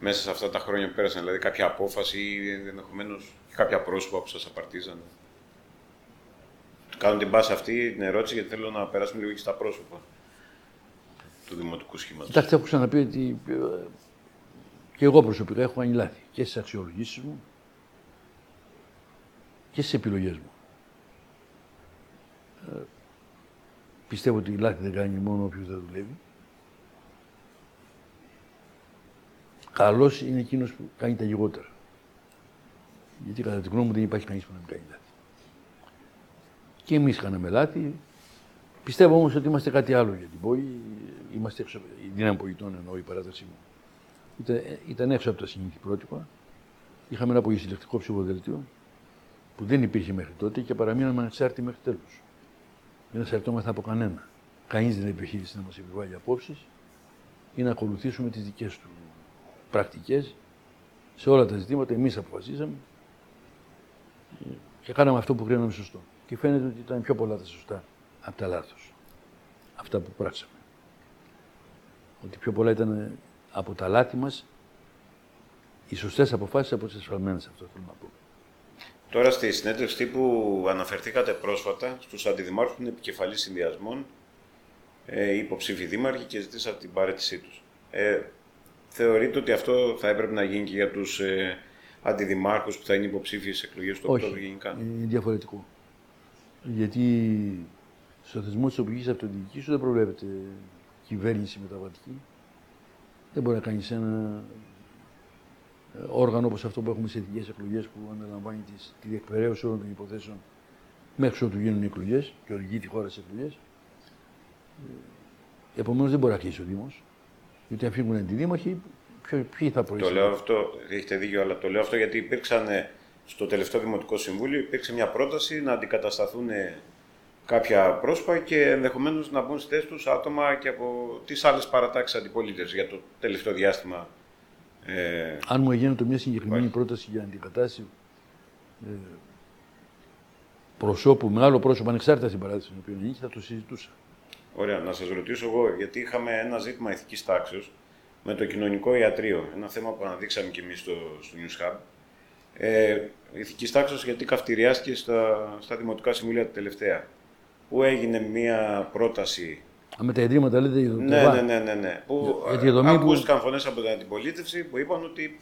μέσα σε αυτά τα χρόνια που πέρασαν, δηλαδή κάποια απόφαση ή ενδεχομένως κάποια πρόσωπα που σας απαρτίζανε. Κάνω την πάση αυτή την ερώτηση γιατί θέλω να περάσουμε λίγο και στα πρόσωπα του δημοτικού σχήματος. Κοιτάξτε, έχω ξαναπεί ότι ε, και εγώ προσωπικά έχω κάνει λάθη και στις αξιολογήσεις μου και στις επιλογές μου. Ε, πιστεύω ότι λάθη δεν κάνει μόνο όποιος δεν δουλεύει. Καλός είναι εκείνος που κάνει τα λιγότερα. Γιατί κατά τη γνώμη μου δεν υπάρχει κανείς που να μην κάνει λάθη. Και εμείς κάναμε λάθη. Πιστεύω όμως ότι είμαστε κάτι άλλο για την πόλη. Είμαστε έξω, η δύναμη πολιτών εννοώ η παράταση μου. Ήταν, ήταν έξω από τα συνήθη πρότυπα. Είχαμε ένα πολυσυλλεκτικό ψηφοδελτίο που δεν υπήρχε μέχρι τότε και παραμείναμε ανεξάρτητοι μέχρι τέλους. Δεν εξαρτώμεθα από κανένα. Κανείς δεν επιχείρησε να μα επιβάλλει απόψεις ή να ακολουθήσουμε τις δικές του πρακτικές. Σε όλα τα ζητήματα εμείς αποφασίσαμε και κάναμε αυτό που κρίναμε σωστό. Και φαίνεται ότι ήταν πιο πολλά τα σωστά από τα λάθος. Αυτά που πράξαμε. Ότι πιο πολλά ήταν από τα λάθη μας οι σωστές αποφάσεις από τις ασφαλμένε. Αυτό θέλω να πω. Τώρα στη συνέντευξη τύπου αναφερθήκατε πρόσφατα στους αντιδημάρχους που είναι επικεφαλής συνδυασμών, ε, υποψήφοι δήμαρχοι και ζητήσατε την παρέτησή τους. Ε, θεωρείτε ότι αυτό θα έπρεπε να γίνει και για τους ε, αντιδημάρχους που θα είναι υποψήφιοι στις εκλογές του Όχι, Οκτώβρη γενικά; είναι διαφορετικό. Γιατί στο θεσμό της τοπική αυτοδιοίκησης σου δεν προβλέπεται κυβέρνηση μεταβατική. Δεν μπορεί να κάνεις ένα ε, όργανο όπως αυτό που έχουμε σε εθνικέ εκλογές που αναλαμβάνει τις, τη διεκπαιρέωση όλων των υποθέσεων μέχρι ότου γίνουν οι εκλογές και οδηγεί τη χώρα σε εκλογές. Επομένως δεν μπορεί να κλείσει ο Δήμος. Γιατί αν φύγουν αντιδήμαρχοι, ποιο- ποιοι θα Το προείστανται. λέω αυτό, έχετε δίκιο, αλλά το λέω αυτό γιατί υπήρξαν ε, στο τελευταίο Δημοτικό Συμβούλιο υπήρξε μια πρόταση να αντικατασταθούν ε, κάποια πρόσωπα και ενδεχομένως να μπουν στη θέση τους άτομα και από τις άλλες παρατάξεις αντιπολίτευσης για το τελευταίο διάστημα. Ε, Αν μου έγινε μια συγκεκριμένη πρόταση για αντικατάσταση ε, προσώπου με άλλο πρόσωπο ανεξάρτητα στην παράδειση στην οποία ανήκει, θα το συζητούσα. Ωραία, να σας ρωτήσω εγώ, γιατί είχαμε ένα ζήτημα ηθικής τάξεω με το κοινωνικό ιατρείο. Ένα θέμα που αναδείξαμε και εμείς στο, στο News Hub. Ε, ηθικής τάξης γιατί καυτηριάστηκε στα, στα δημοτικά συμβούλια τα τελευταία. Που έγινε μια πρόταση. Με τα ιδρύματα λέτε για το ναι, ναι, ναι, ναι, ναι. Που ακούστηκαν που... φωνές από την αντιπολίτευση που είπαν ότι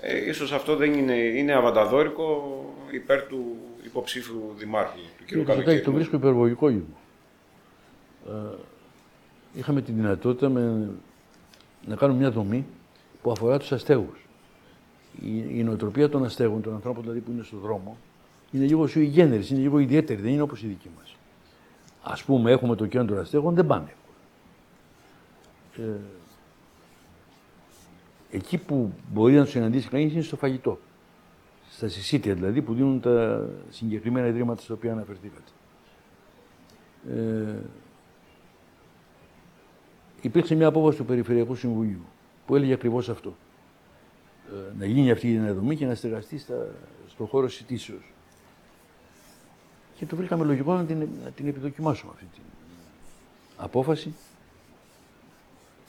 ε, ίσως αυτό δεν είναι, είναι αβανταδόρικο υπέρ του υποψήφιου δημάρχου, του κ. Καλοκαίρι. Το βρίσκω υπερβολικό λίγο. Ε, είχαμε τη δυνατότητα με, να κάνουμε μια δομή που αφορά τους αστέγους. Η, η νοοτροπία των αστέγων, των ανθρώπων δηλαδή που είναι στον δρόμο, είναι λίγο σου είναι λίγο ιδιαίτερη, δεν είναι όπως η δική μας. Ας πούμε, έχουμε το κέντρο αστέγων, δεν πάνε. Ε, εκεί που μπορεί να του συναντήσει κανείς είναι στο φαγητό. Στα συσίτια δηλαδή που δίνουν τα συγκεκριμένα ιδρύματα στα οποία αναφερθήκατε. Ε, υπήρξε μια απόφαση του Περιφερειακού Συμβουλίου που έλεγε ακριβώς αυτό. Ε, να γίνει αυτή η αναδομή και να στεγαστεί στα, στο χώρο συζητήσεως. Και το βρήκαμε λογικό να την, να την επιδοκιμάσουμε αυτή την απόφαση.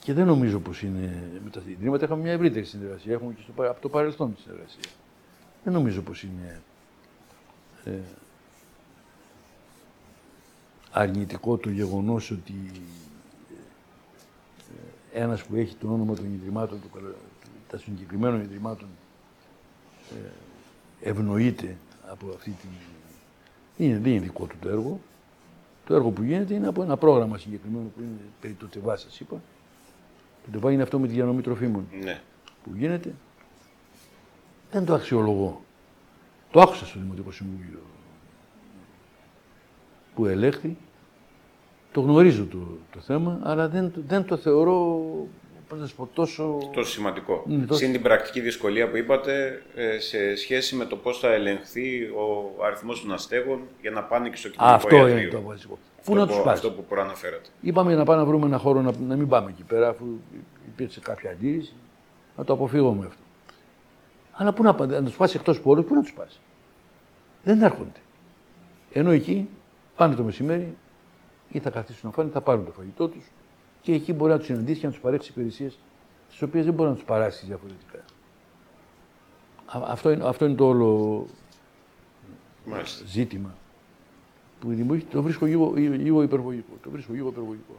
Και δεν νομίζω πως είναι με τα ιδρύματα. Είχαμε μια ευρύτερη συνεργασία. Έχουμε και στο, από το παρελθόν τη συνεργασία. Δεν νομίζω πως είναι ε, αρνητικό το γεγονός ότι ε, ένας που έχει το όνομα των ιδρυμάτων, του, τα συγκεκριμένων ιδρυμάτων, ε, ευνοείται από αυτή την... Είναι, δεν είναι δικό του το έργο. Το έργο που γίνεται είναι από ένα πρόγραμμα συγκεκριμένο που είναι περί το ΤΕΒΑ, σας είπα. Το ΤΕΒΑ είναι αυτό με τη διανομή τροφίμων ναι. που γίνεται. Δεν το αξιολογώ. Το άκουσα στο Δημοτικό Συμβούλιο που ελέγχθη. Το γνωρίζω το, το θέμα, αλλά δεν, δεν το θεωρώ πώς πω, τόσο... τόσο σημαντικό. Ναι, τόσο... Συν την πρακτική δυσκολία που είπατε ε, σε σχέση με το πώς θα ελεγχθεί ο αριθμός των αστέγων για να πάνε και στο κοινωνικό Αυτό ιατρείο. είναι το βασικό. Πού να τους Αυτό που προαναφέρατε. Είπαμε να πάμε να βρούμε ένα χώρο να, να μην πάμε εκεί πέρα, αφού υπήρξε κάποια αντίρρηση, να το αποφύγουμε αυτό. Αλλά πού να, να τους πας εκτός πόλου, πού να τους πας; Δεν έρχονται. Ενώ εκεί πάνε το μεσημέρι ή θα καθίσουν να φάνε, θα πάρουν το φαγητό τους και εκεί μπορεί να τους συναντήσει και να τους παρέχεις υπηρεσίες τις οποίες δεν μπορεί να τους παράσεις διαφορετικά. Αυτό είναι, αυτό είναι το όλο Μάλιστα. ζήτημα που δημιουργεί. Το βρίσκω λίγο, λίγο υπερβολικό. Το βρίσκω λίγο υπερβολικό.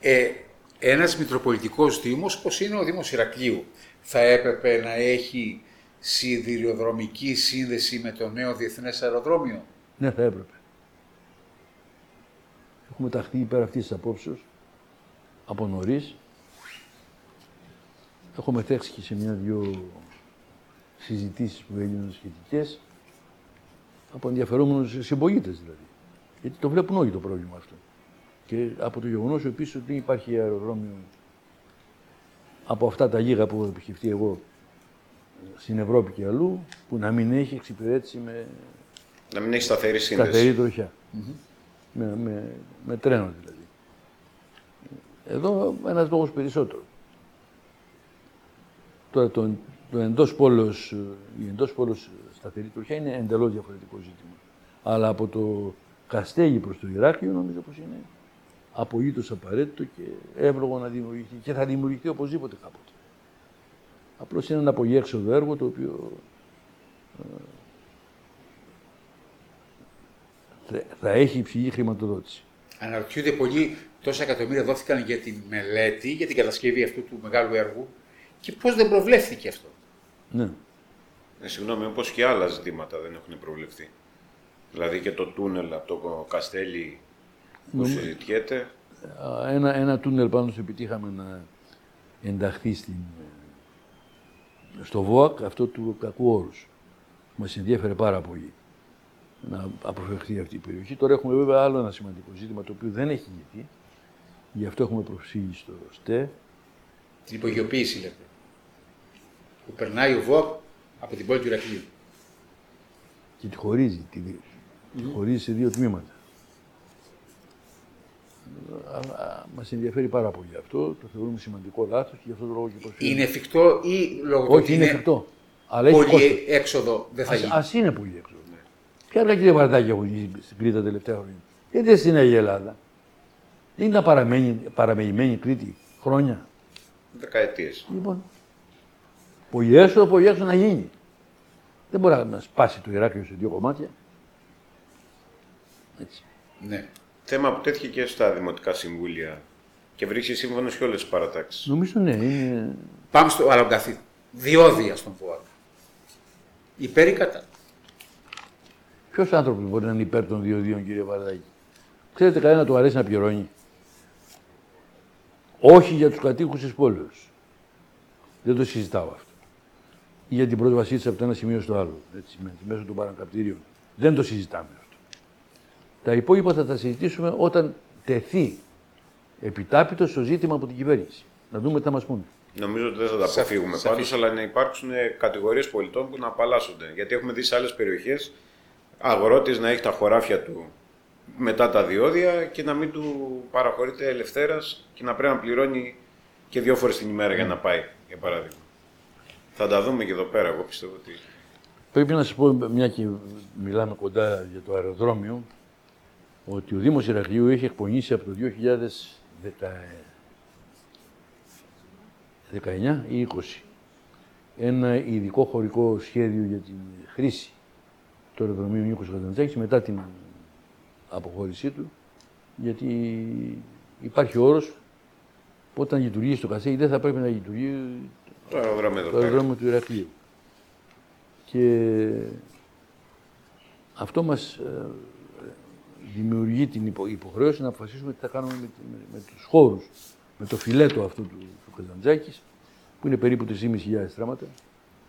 Ε, ένας Μητροπολιτικός Δήμος, όπως είναι ο Δήμος Ηρακλείου, θα έπρεπε να έχει σιδηροδρομική σύνδεση με το νέο διεθνές αεροδρόμιο; Ναι, θα έπρεπε. Έχουμε ταχθεί υπέρ αυτής της απόψεως από νωρίς. Έχω μετέξει και σε μια-δυο συζητήσεις που έγιναν σχετικές από ενδιαφερόμενους συμπολίτε δηλαδή. Γιατί το βλέπουν όλοι το πρόβλημα αυτό. Και από το γεγονός επίσης ότι δεν υπάρχει αεροδρόμιο από αυτά τα λίγα που έχω επισκεφτεί εγώ στην Ευρώπη και αλλού, που να μην έχει εξυπηρέτηση με. Να μην έχει σταθερή σύνδεση. Σταθερή τροχιά. με, με, με τρένο δηλαδή. Εδώ ένας λόγος περισσότερο. Τώρα το, το εντός πόλος, η εντός πόλος σταθερή τροχιά είναι εντελώς διαφορετικό ζήτημα. Αλλά από το Καστέγι προς το Ηράκλειο νομίζω πως είναι απολύτως απαραίτητο και εύλογο να δημιουργηθεί και θα δημιουργηθεί οπωσδήποτε κάποτε. Απλώς είναι ένα απογέξοδο έργο το οποίο ε, θα έχει υψηλή χρηματοδότηση. Αναρωτιούνται πολλοί τόσα εκατομμύρια δόθηκαν για τη μελέτη, για την κατασκευή αυτού του μεγάλου έργου και πώς δεν προβλέφθηκε αυτό. Ναι. Ε, συγγνώμη, όπως και άλλα ζητήματα δεν έχουν προβλεφθεί. Δηλαδή και το τούνελ από το Καστέλι που συζητιέται. Ένα, ένα τούνελ πάνω σε επιτύχαμε να ενταχθεί στην, στο ΒΟΑΚ αυτό του κακού όρους. Μας ενδιαφέρε πάρα πολύ να αποφευχθεί αυτή η περιοχή. Τώρα έχουμε βέβαια άλλο ένα σημαντικό ζήτημα το οποίο δεν έχει λυθεί. Γι' αυτό έχουμε προσφύγει στο ΣΤΕ. Την υπογειοποίηση λέτε. Που περνάει ο ΒΟΑΚ από την πόλη του Ηρακλείου. Και τη χωρίζει. Τη, τη χωρίζει σε δύο τμήματα. Μας ενδιαφέρει πάρα πολύ αυτό. Το θεωρούμε σημαντικό λάθος και γι' αυτό το λόγο και προσφύγουμε. Είναι εφικτό ή λόγω του Όχι, είναι εφικτό. Αλλά πολύ έξοδο δεν θα γίνει; Α είναι πολύ έξοδο. Ναι. Ποια άλλα κύριε Βαρδάκη έχουν γίνει στην Κρήτη τα τελευταία χρόνια; Γιατί δεν στην Αγία Ελλάδα; Δεν είναι παραμειγμένη Κρήτη χρόνια. Δεκαετίες. Λοιπόν. Πολύ έσοδο, πολύ έξοδο να γίνει. Δεν μπορεί να σπάσει το Ηράκλειο σε δύο κομμάτια. Έτσι. Ναι. Θέμα που τέθηκε και στα δημοτικά συμβούλια και βρίσκει σύμφωνο σε όλες τις παρατάξεις. Νομίζω ναι. Είναι... Πάμε στο άλλο καθή. Διόδια στον ΠΟΑΚ. Υπέρ ή κατά; Ποιος άνθρωπος μπορεί να είναι υπέρ των διοδίων, κύριε Βαρδάκη; Ξέρετε, κανένα του αρέσει να πληρώνει. Όχι για τους κατοίκους της πόλη. Δεν το συζητάω αυτό. Ή για την πρόσβασή τη από το ένα σημείο στο άλλο. Έτσι, μέσω των παρακαπτήριων. Δεν το συζητάμε αυτό. Τα υπόλοιπα θα τα συζητήσουμε όταν τεθεί επιτάπητος στο ζήτημα από την κυβέρνηση. Να δούμε τι θα μας πούνε. Νομίζω ότι δεν θα τα αποφύγουμε πάντως, αλλά να υπάρξουν κατηγορίες πολιτών που να απαλλάσσονται. Γιατί έχουμε δει σε άλλες περιοχές αγρότης να έχει τα χωράφια του μετά τα διόδια και να μην του παραχωρείται ελευθέρας και να πρέπει να πληρώνει και δύο φορές την ημέρα για να πάει, για παράδειγμα. Θα τα δούμε και εδώ πέρα, εγώ πιστεύω ότι. Πρέπει να σας πω, μια και μιλάμε κοντά για το αεροδρόμιο, ότι ο Δήμος Ηρακλείου έχει εκπονήσει από το 2019 ή 20 ένα ειδικό χωρικό σχέδιο για την χρήση του αεροδρομίου Νίκος Καζαντζάκης μετά την αποχώρησή του, γιατί υπάρχει όρος που όταν λειτουργεί στο Κασέι δεν θα πρέπει να λειτουργεί το αεροδρόμιο, το αεροδρόμιο του Ηρακλείου. Και αυτό μας ε, δημιουργεί την υποχρέωση να αποφασίσουμε τι θα κάνουμε με, με, με τους χώρους, με το φιλέτο αυτού του, του Καζαντζάκης, που είναι περίπου 3.500 στράμματα.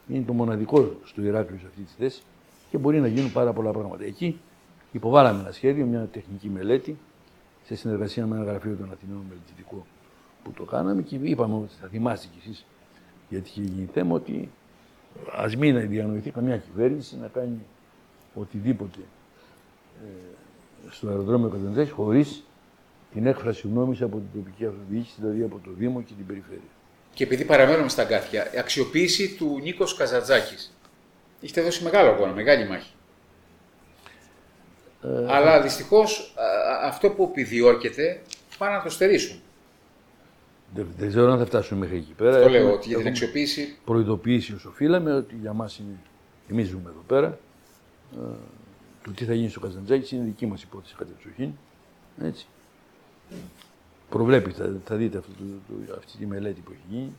Είναι το μοναδικό στο Ηράκλειο σε αυτή τη θέση και μπορεί να γίνουν πάρα πολλά πράγματα. Εκεί υποβάλαμε ένα σχέδιο, μια τεχνική μελέτη, σε συνεργασία με ένα γραφείο των Αθηνών μελετητικό που το κάναμε και είπαμε ότι θα θυμάστε κι εσείς γιατί είχε γίνει θέμα ότι ας μην διανοηθεί καμιά κυβέρνηση να κάνει οτιδήποτε ε, στο αεροδρόμιο Καζαντζάκη χωρίς την έκφραση γνώμης από την τοπική αυτοδιοίκηση, δηλαδή από το Δήμο και την περιφέρεια. Και επειδή παραμένουμε στα αγκάθια, αξιοποίηση του Νίκος Καζαντζάκη. Έχετε δώσει μεγάλο αγώνα, μεγάλη μάχη. Ε, Αλλά δυστυχώς αυτό που επιδιώκεται πάνε να το στερήσουν. Δεν, δεν ξέρω αν θα φτάσουμε μέχρι εκεί πέρα. Αυτό λέω ότι για την αξιοποίηση. Προειδοποιήσει όσο οφείλαμε ότι για μας είναι. Εμείς ζούμε εδώ πέρα. Ε, το τι θα γίνει στο Καζαντζάκης είναι δική μας υπόθεση κατεξοχήν. Έτσι. Προβλέπει, θα, θα δείτε αυτό, το, το, αυτή τη μελέτη που έχει γίνει.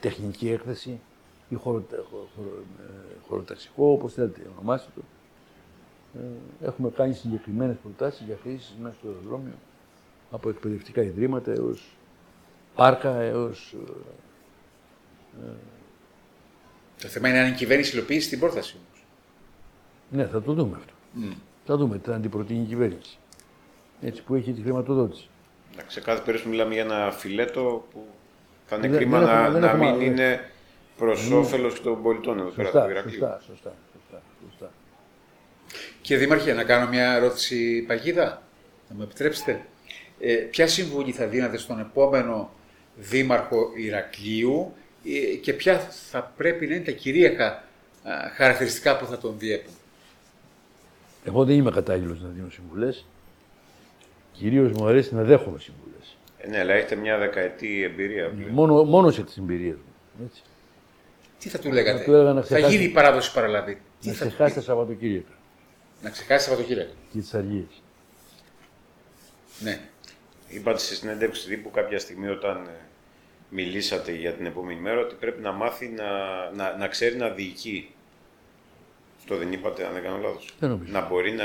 Τεχνική έκθεση ή χωρο, χωρο, ε, χωροταξικό, όπως θέλετε ονομάστε το. Ε, έχουμε κάνει συγκεκριμένες προτάσεις για χρήσεις μέσα στο αεροδρόμιο από εκπαιδευτικά ιδρύματα έως πάρκα έως. Ε, το θέμα είναι αν η κυβέρνηση υλοποιήσει την πρόταση όμως. Ναι, θα το δούμε αυτό. Mm. Θα δούμε τι αντιπροτείνει η κυβέρνηση. Έτσι που έχει τη χρηματοδότηση. Σε κάθε περίπτωση μιλάμε για ένα φιλέτο που θα είναι κρίμα να, να μην είναι προς όφελος των πολιτών εδώ πέρα του Ηρακλείου. Σωστά, σωστά, σωστά, σωστά. Και Δήμαρχε, να κάνω μια ερώτηση παγίδα, να μου επιτρέψετε. Ε, ποια συμβουλή θα δίνατε στον επόμενο Δήμαρχο Ηρακλείου ε, και ποια θα πρέπει να είναι τα κυρίαρχα χαρακτηριστικά που θα τον διέπουν; Εγώ δεν είμαι κατάλληλος να δίνω συμβουλές. Κυρίως μου αρέσει να δέχομαι συμβουλές. Ε, ναι, αλλά έχετε μια δεκαετή εμπειρία. Μόνο, μόνος σε τις εμπειρίες μου. Έτσι. Τι θα του λέγατε, θα, να ξεχάσει... θα γίνει η παράδοση παραλαβή. Να ξεχάσει τα Σαββατοκύριακα. Να ξεχάσει τα Σαββατοκύριακα. Και τι αργίε. Ναι. Είπατε στη συνέντευξη τύπου κάποια στιγμή όταν ε, μιλήσατε για την επόμενη μέρα ότι πρέπει να μάθει να, να, να ξέρει να διοικεί. Το δεν είπατε, αν δεν κάνω λάθος. Δεν νομίζω. Να μπορεί να...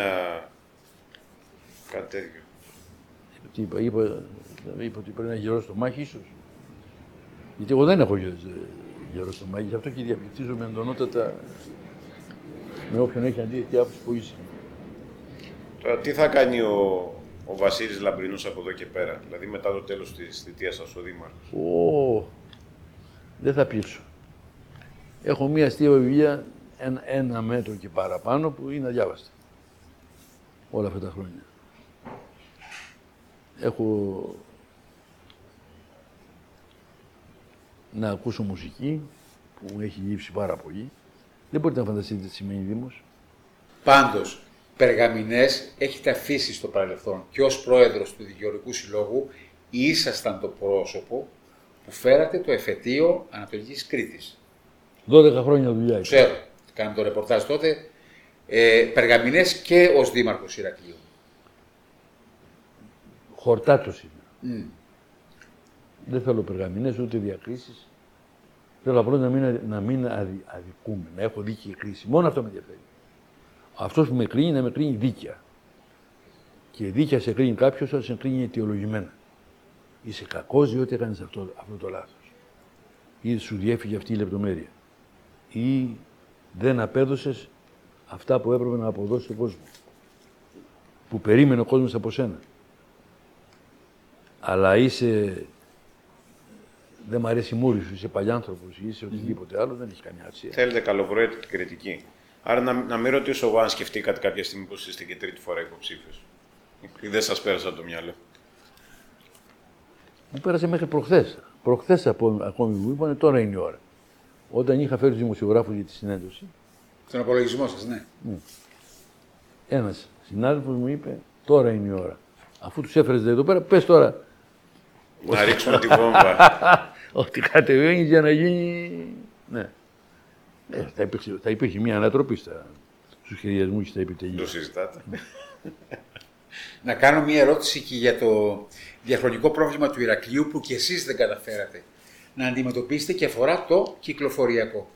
κάτι τέτοιο. Τι είπα, είπα, είπα ότι πρέπει να γερό στο μάχη, ίσως. Γιατί εγώ δεν έχω γερό στο μάχη, γι' αυτό και διαπληκτίζομαι εντονότατα με όποιον έχει αντίθετη άποψη που είσαι. Τώρα, τι θα κάνει ο, ο Βασίλης Λαμπρινός από εδώ και πέρα, δηλαδή μετά το τέλος της θητείας σας ο Δήμαρχος; Ω, δεν θα πείσω. Έχω μία αστεία βιβλία ένα, ένα μέτρο και παραπάνω που είναι αδιάβαστα. Όλα αυτά τα χρόνια. Έχω να ακούσω μουσική που μου έχει γύψει πάρα πολύ. Δεν μπορείτε να φανταστείτε τι σημαίνει Δήμος. Πάντως, Περγαμηνές έχετε αφήσει στο παρελθόν και ως πρόεδρος του Δικαιωρικού Συλλόγου ήσασταν το πρόσωπο που φέρατε το εφετείο Ανατολικής Κρήτης. 12 χρόνια δουλειά. Ξέρω. κάναμε το ρεπορτάζ τότε, ε, Περγαμηνές και ως δήμαρχος Ηρακλείου. Χορτάτος είναι. Δεν θέλω περγαμηνές ούτε διακρίσεις. Θέλω απλώς να μην, να μην αδι, αδικούμε, να έχω δίκαιη κρίση. Μόνο αυτό με ενδιαφέρει. Αυτός που με κρίνει να με κρίνει δίκαια. Και δίκαια σε κρίνει κάποιος όταν σε κρίνει αιτιολογημένα. Είσαι κακός διότι έκανες αυτό, αυτό το λάθος. Ή σου διέφυγε αυτή η λεπτομέρεια. Ή δεν απέδωσες αυτά που έπρεπε να αποδώσει στον κόσμος. Που περίμενε ο κόσμος από σένα. Αλλά είσαι. Δεν μ' αρέσει η μούρη σου, είσαι παλιάνθρωπος ή είσαι οτιδήποτε άλλο, δεν έχει καμιά αξία. Θέλετε καλοπροαίρετη κριτική. Άρα να, να μην ρωτήσω εγώ αν σκεφτήκατε κάποια στιγμή πως είστε και τρίτη φορά υποψήφιος. Ή δεν σας πέρασε από το μυαλό. Μου πέρασε μέχρι προχθές. Προχθές ακόμη μου είπαν τώρα είναι η ώρα. Όταν είχα φέρει τους δημοσιογράφους για τη συνέντευξη, Στον απολογισμό σας, ναι. ένας συνάδελφος μου είπε: Τώρα είναι η ώρα. Αφού τους έφερες εδώ πέρα, πες τώρα Να ρίξουμε τη βόμβα. ότι κατεβαίνει για να γίνει. Ναι. Ε, θα, υπήρχε, θα υπήρχε μια ανατροπή στα, στους χειριασμούς και στα επιτελεία. το συζητάτε. Να κάνω μια ερώτηση και για το διαχρονικό πρόβλημα του Ηρακλείου που και εσείς δεν καταφέρατε να αντιμετωπίσετε και αφορά το κυκλοφοριακό.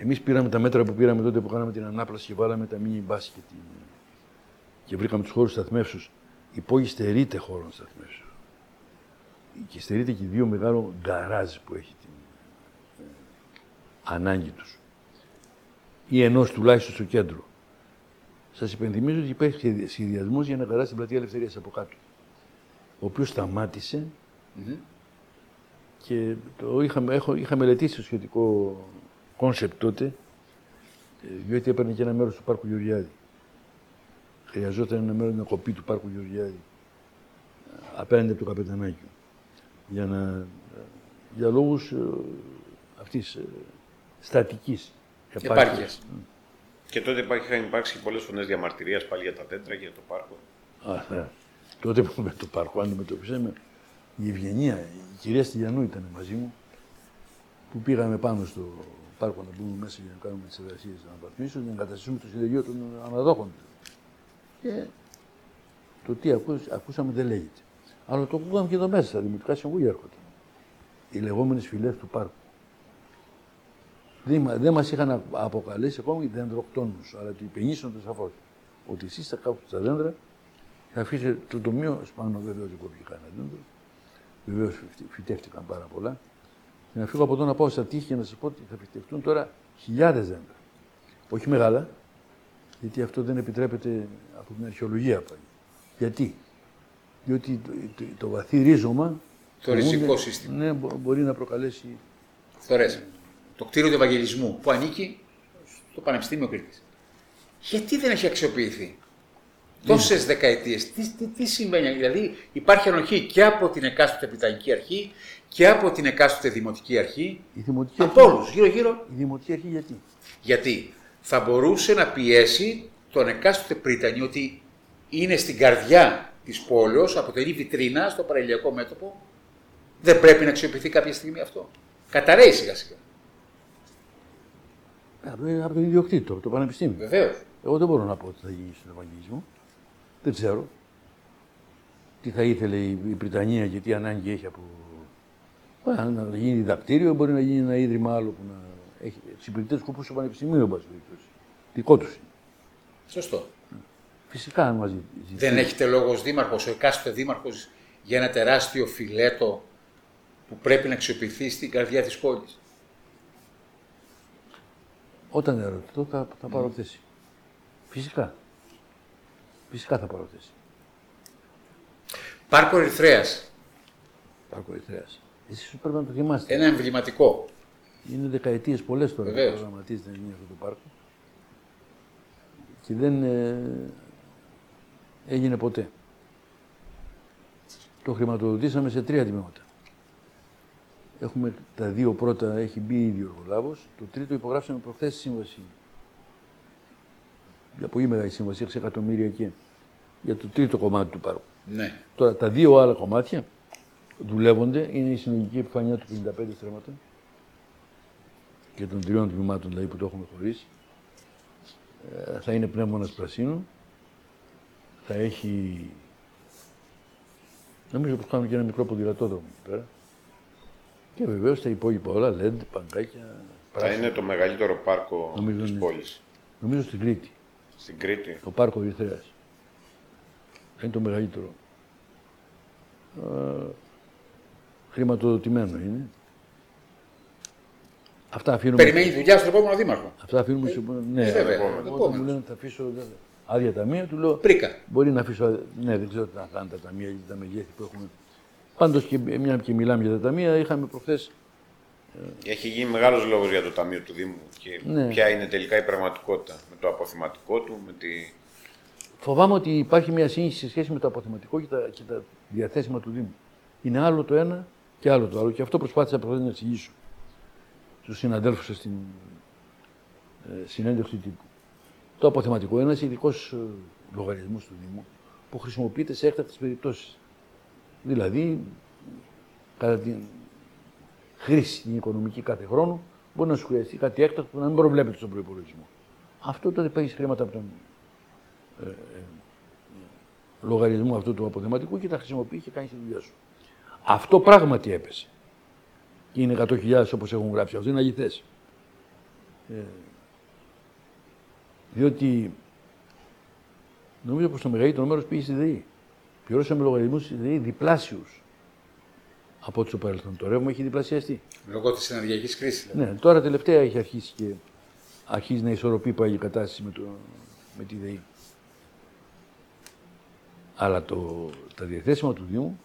Εμείς πήραμε τα μέτρα που πήραμε τότε που κάναμε την ανάπλαση και βάλαμε τα μίνι μπάσκετ και βρήκαμε τους χώρους σταθμεύσεως. Η πόλη στερείται χώρων σταθμεύσεως. Και στερείται και δύο μεγάλο γκαράζ που έχει την ε, ανάγκη τους. Ή ενός τουλάχιστον στο κέντρο. Σας υπενθυμίζω ότι υπάρχει σχεδιασμός για να περάσει την πλατεία Ελευθερίας από κάτω. Ο οποίος σταμάτησε και το είχα, έχω, είχα μελετήσει το σχετικό concept τότε, ε, διότι έπαιρνε και ένα μέρος του Πάρκου Γεωργιάδη. Χρειαζόταν ένα μέρος να κοπεί του Πάρκου Γεωργιάδη ε, απέναντι από το καπετανάκιο. Για, να, για λόγους ε, αυτής ε, στατικής Επάρκειας. και τότε υπάρχει- είχαν υπάρξει πολλές φωνές διαμαρτυρίας πάλι για τα δέντρα και για το πάρκο. Α, ναι. Τότε που με το πάρκο αντιμετωπίσαμε, η Ευγενία, η κυρία Στυλιανού ήταν μαζί μου, που πήγαμε πάνω στο πάρκο να μπούμε μέσα για να κάνουμε τις εργασίες αναβαθμίσεων, να εγκαταστήσουμε το συνεργείο των αναδόχων. Και το τι ακούς- ακούσαμε δεν λέγεται. Αλλά το ακούγαμε και εδώ μέσα, στα δημοτικά συμβούλια έρχονταν. Οι λεγόμενες φυλές του πάρκου. Δεν, μα- δεν μας είχαν α- αποκαλέσει ακόμη δεντροκτόνους, αλλά ότι υπενήσονται σαφώς. Ότι εσείς θα κάψετε τα δέντρα, θα αφήσετε το τομείο, σπάνω βεβαίως δεν κόβει κανένα δέντρο, βεβαίως φυτε- φυτεύτηκαν πάρα πολλά. Και να φύγω από εδώ να πάω στα τείχη και να σας πω ότι θα φυτευτούν τώρα χιλιάδες δέντρα. Όχι μεγάλα, γιατί αυτό δεν επιτρέπεται από την αρχαιολογία πάλι. Γιατί, διότι το, το, το βαθύ ρίζωμα Το ριζικό φοβούνται- σύστημα. Ναι, μπο- μπορεί να προκαλέσει Φθορές. Το κτίριο του Ευαγγελισμού που ανήκει στο Πανεπιστήμιο Κρήτης. Γιατί δεν έχει αξιοποιηθεί τόσες δεκαετίες, τι, τι, τι συμβαίνει, Δηλαδή υπάρχει ανοχή και από την εκάστοτε επιταγική αρχή και από την εκάστοτε δημοτική αρχή. η δημοτική Από όλους, γύρω-γύρω. Η δημοτική αρχή γιατί; Γιατί θα μπορούσε να πιέσει τον εκάστοτε πρίτανη ότι είναι στην καρδιά της πόλεως, αποτελεί βιτρίνα στο παραλιακό μέτωπο. Δεν πρέπει να αξιοποιηθεί κάποια στιγμή αυτό. Καταραίει σιγά σιγά. Από, από τον ιδιοκτήτη, από το πανεπιστήμιο. Βεβαίως. Εγώ δεν μπορώ να πω τι θα γίνει στον Ευαγγελισμό. Δεν ξέρω. Τι θα ήθελε η, η Βρυτανία και τι ανάγκη έχει από. Μπορεί να γίνει διδακτήριο, μπορεί να γίνει ένα ίδρυμα άλλο που να έχει εξυπηρετεί σκοπούς στο Πανεπιστημίο, εν πάση περιπτώσει. Δικό τους είναι. Σωστό. Φυσικά αν μας ζητήσει. Δεν έχετε λόγος ως δήμαρχος, ο εκάστοτε δήμαρχος για ένα τεράστιο φιλέτο που πρέπει να αξιοποιηθεί στην καρδιά της πόλης. Όταν ερωτηθώ θα, θα πάρω θέση. Φυσικά. Φυσικά θα πάρω θέση. Πάρκο Ερυθρέας, Πάρκο Ερυθρέας. Εσείς πρέπει να το θυμάστε. ένα εμβληματικό. Είναι δεκαετίες πολλές τώρα που Βεβαίως. προγραμματίζεται να γίνει αυτό το πάρκο. Και δεν ε, έγινε ποτέ. Το χρηματοδοτήσαμε σε τρία τμήματα. Έχουμε τα δύο πρώτα, έχει μπει ήδη ο εργολάβος. Το τρίτο υπογράψαμε προχθές σύμβαση. Για πολύ μεγάλη σύμβαση, 6 εκατομμύρια και για το τρίτο κομμάτι του πάρκου. Ναι. Τώρα τα δύο άλλα κομμάτια δουλεύονται, είναι η συνολική επιφανεία του 55 στρέμματα και των τριών τμήματων δηλαδή που το έχουμε χωρίσει. Ε, θα είναι πνεύμονας πρασίνου. Θα έχει... Νομίζω πως κάνουμε και ένα μικρό ποδηλατόδρομο εκεί πέρα. Και βεβαίως τα υπόλοιπα όλα, LED, παγκάκια, Θα είναι το μεγαλύτερο πάρκο Νομίζω της είναι. πόλης. Νομίζω στην Κρήτη. Στην Κρήτη. Το πάρκο Ερυθρέας. Είναι το μεγαλύτερο. Ε, χρηματοδοτημένο είναι. Αυτά αφήνουμε. Περιμένει δουλειά στον επόμενο δήμαρχο. Αυτά αφήνουμε σε... Ναι, Ε, βέβαια, όταν επόμενος. μου λένε θα αφήσω άδεια ταμεία, του λέω Πρίκα. μπορεί να αφήσω. άδεια- Ναι, δεν ξέρω τι θα κάνουν τα ταμεία ή τα μεγέθη που έχουμε. Πάντως και μια και μιλάμε για τα ταμεία, είχαμε προχθές. Έχει γίνει μεγάλος λόγος για το Ταμείο του Δήμου και Ναι. ποια είναι τελικά η πραγματικότητα με το αποθηματικό του, με τη... Φοβάμαι ότι υπάρχει μια σύγχυση σε σχέση με το αποθεματικό και τα, και τα διαθέσιμα του Δήμου. Είναι άλλο το ένα και άλλο το άλλο. Και αυτό προσπάθησα προχθές να εξηγήσω στους συναδέλφους σας στην ε, συνέντευξη τύπου. Το αποθεματικό είναι ένας ειδικός ε, λογαριασμός του Δήμου που χρησιμοποιείται σε έκτακτες περιπτώσεις. Δηλαδή, κατά την χρήση την οικονομική κάθε χρόνο, μπορεί να σου χρειαστεί κάτι έκτακτο που να μην προβλέπεται στον προπολογισμό. Αυτό τότε παίρνει χρήματα από τον ε, ε, λογαριασμό αυτού του αποθεματικού και τα χρησιμοποιεί και κάνει τη δουλειά σου. Αυτό πράγματι έπεσε. Και είναι 100.000 όπως έχουν γράψει. Αυτό είναι αληθές. Ε, διότι νομίζω πως το μεγαλύτερο μέρος πήγε στη ΔΕΗ. Πληρώσαμε λογαριασμούς στη ΔΕΗ διπλάσιους από ό,τι στο παρελθόν. Το ρεύμα έχει διπλασιαστεί. Λόγω της ενεργειακής κρίσης. Δηλαδή. Ναι, τώρα τελευταία έχει αρχίσει και αρχίζει να ισορροπεί πάλι η κατάσταση με, το, με τη ΔΕΗ. Αλλά το, τα διαθέσιμα του Δήμου,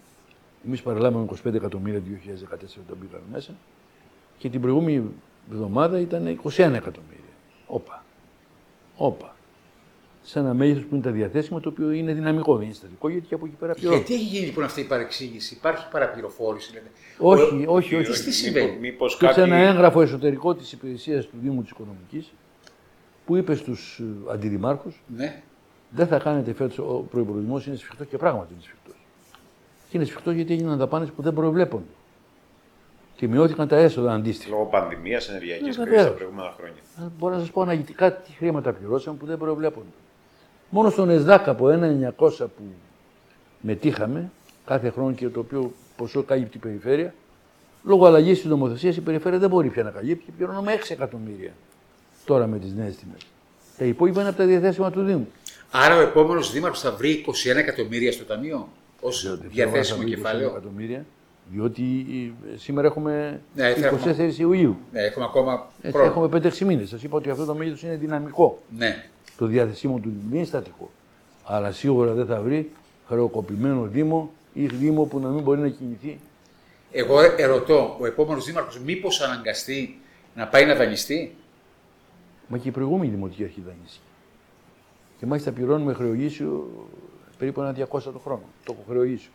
εμείς παραλάβαμε 25 εκατομμύρια το 2014 όταν μπήκαμε μέσα και την προηγούμενη εβδομάδα ήταν 21 εκατομμύρια. Όπα. Όπα. Σε ένα μέγεθος που είναι τα διαθέσιμα, το οποίο είναι δυναμικό, δεν είναι στατικό, γιατί και από εκεί πέρα πληρώνει. Γιατί έχει γίνει λοιπόν αυτή η παρεξήγηση, υπάρχει παραπληροφόρηση. Λέτε. Όχι, όχι, όχι. Τι συμβαίνει; Μήπως Και σε κάποιοι... ένα έγγραφο εσωτερικό της υπηρεσίας του Δήμου της Οικονομικής που είπε στους ε, αντιδημάρχους Ναι. δεν θα κάνετε φέτος ο προϋπολογισμός είναι σφιχτός και πράγματι είναι σφιχτός. Και είναι σφιχτός γιατί έγιναν δαπάνες που δεν προβλέπονται. Και μειώθηκαν τα έσοδα αντίστοιχα. Λόγω πανδημίας, ενεργειακής Ναι, κρίσης βεβαίως. τα προηγούμενα χρόνια. Ε, Μπορώ να σας πω αναλυτικά τι χρήματα πληρώσαμε που δεν προβλέπονται. Μόνο στον ΕΣΔΑΚ από 1.900 που μετήχαμε κάθε χρόνο και το οποίο ποσό κάλυπτει η περιφέρεια, λόγω αλλαγής της νομοθεσίας η περιφέρεια δεν μπορεί πια να καλύπτει και πληρώνουμε 6 εκατομμύρια τώρα με τις νέες τιμές. Τα υπόλοιπα είναι από τα διαθέσιμα του Δήμου. Άρα ο επόμενος δήμαρχος θα βρει 21 εκατομμύρια στο ταμείο ως Δεν θέλω διαθέσιμο να βρει 21 κεφάλαιο. εκατομμύρια, διότι ε, σήμερα έχουμε Ναι, θα 24 Ιουλίου. Ναι, έχουμε ακόμα Έτσι, χρόνο. έχουμε 5-6 μήνες. Σας είπα ότι αυτό το μέγεθος είναι δυναμικό. Ναι. το διαθεσίμο του Δήμου. Δεν είναι στατικό. Αλλά σίγουρα δεν θα βρει χρεοκοπημένο Δήμο ή Δήμο που να μην μπορεί να κινηθεί. Εγώ ερωτώ, ο επόμενος δήμαρχος μήπως αναγκαστεί να πάει να δανειστεί; Μα και η προηγούμενη Δημοτική Αρχή δανείστηκε. Και μάλιστα πληρώνουμε χρεογήσιο περίπου ένα 200 το χρόνο. Το έχω χρεογήσιο.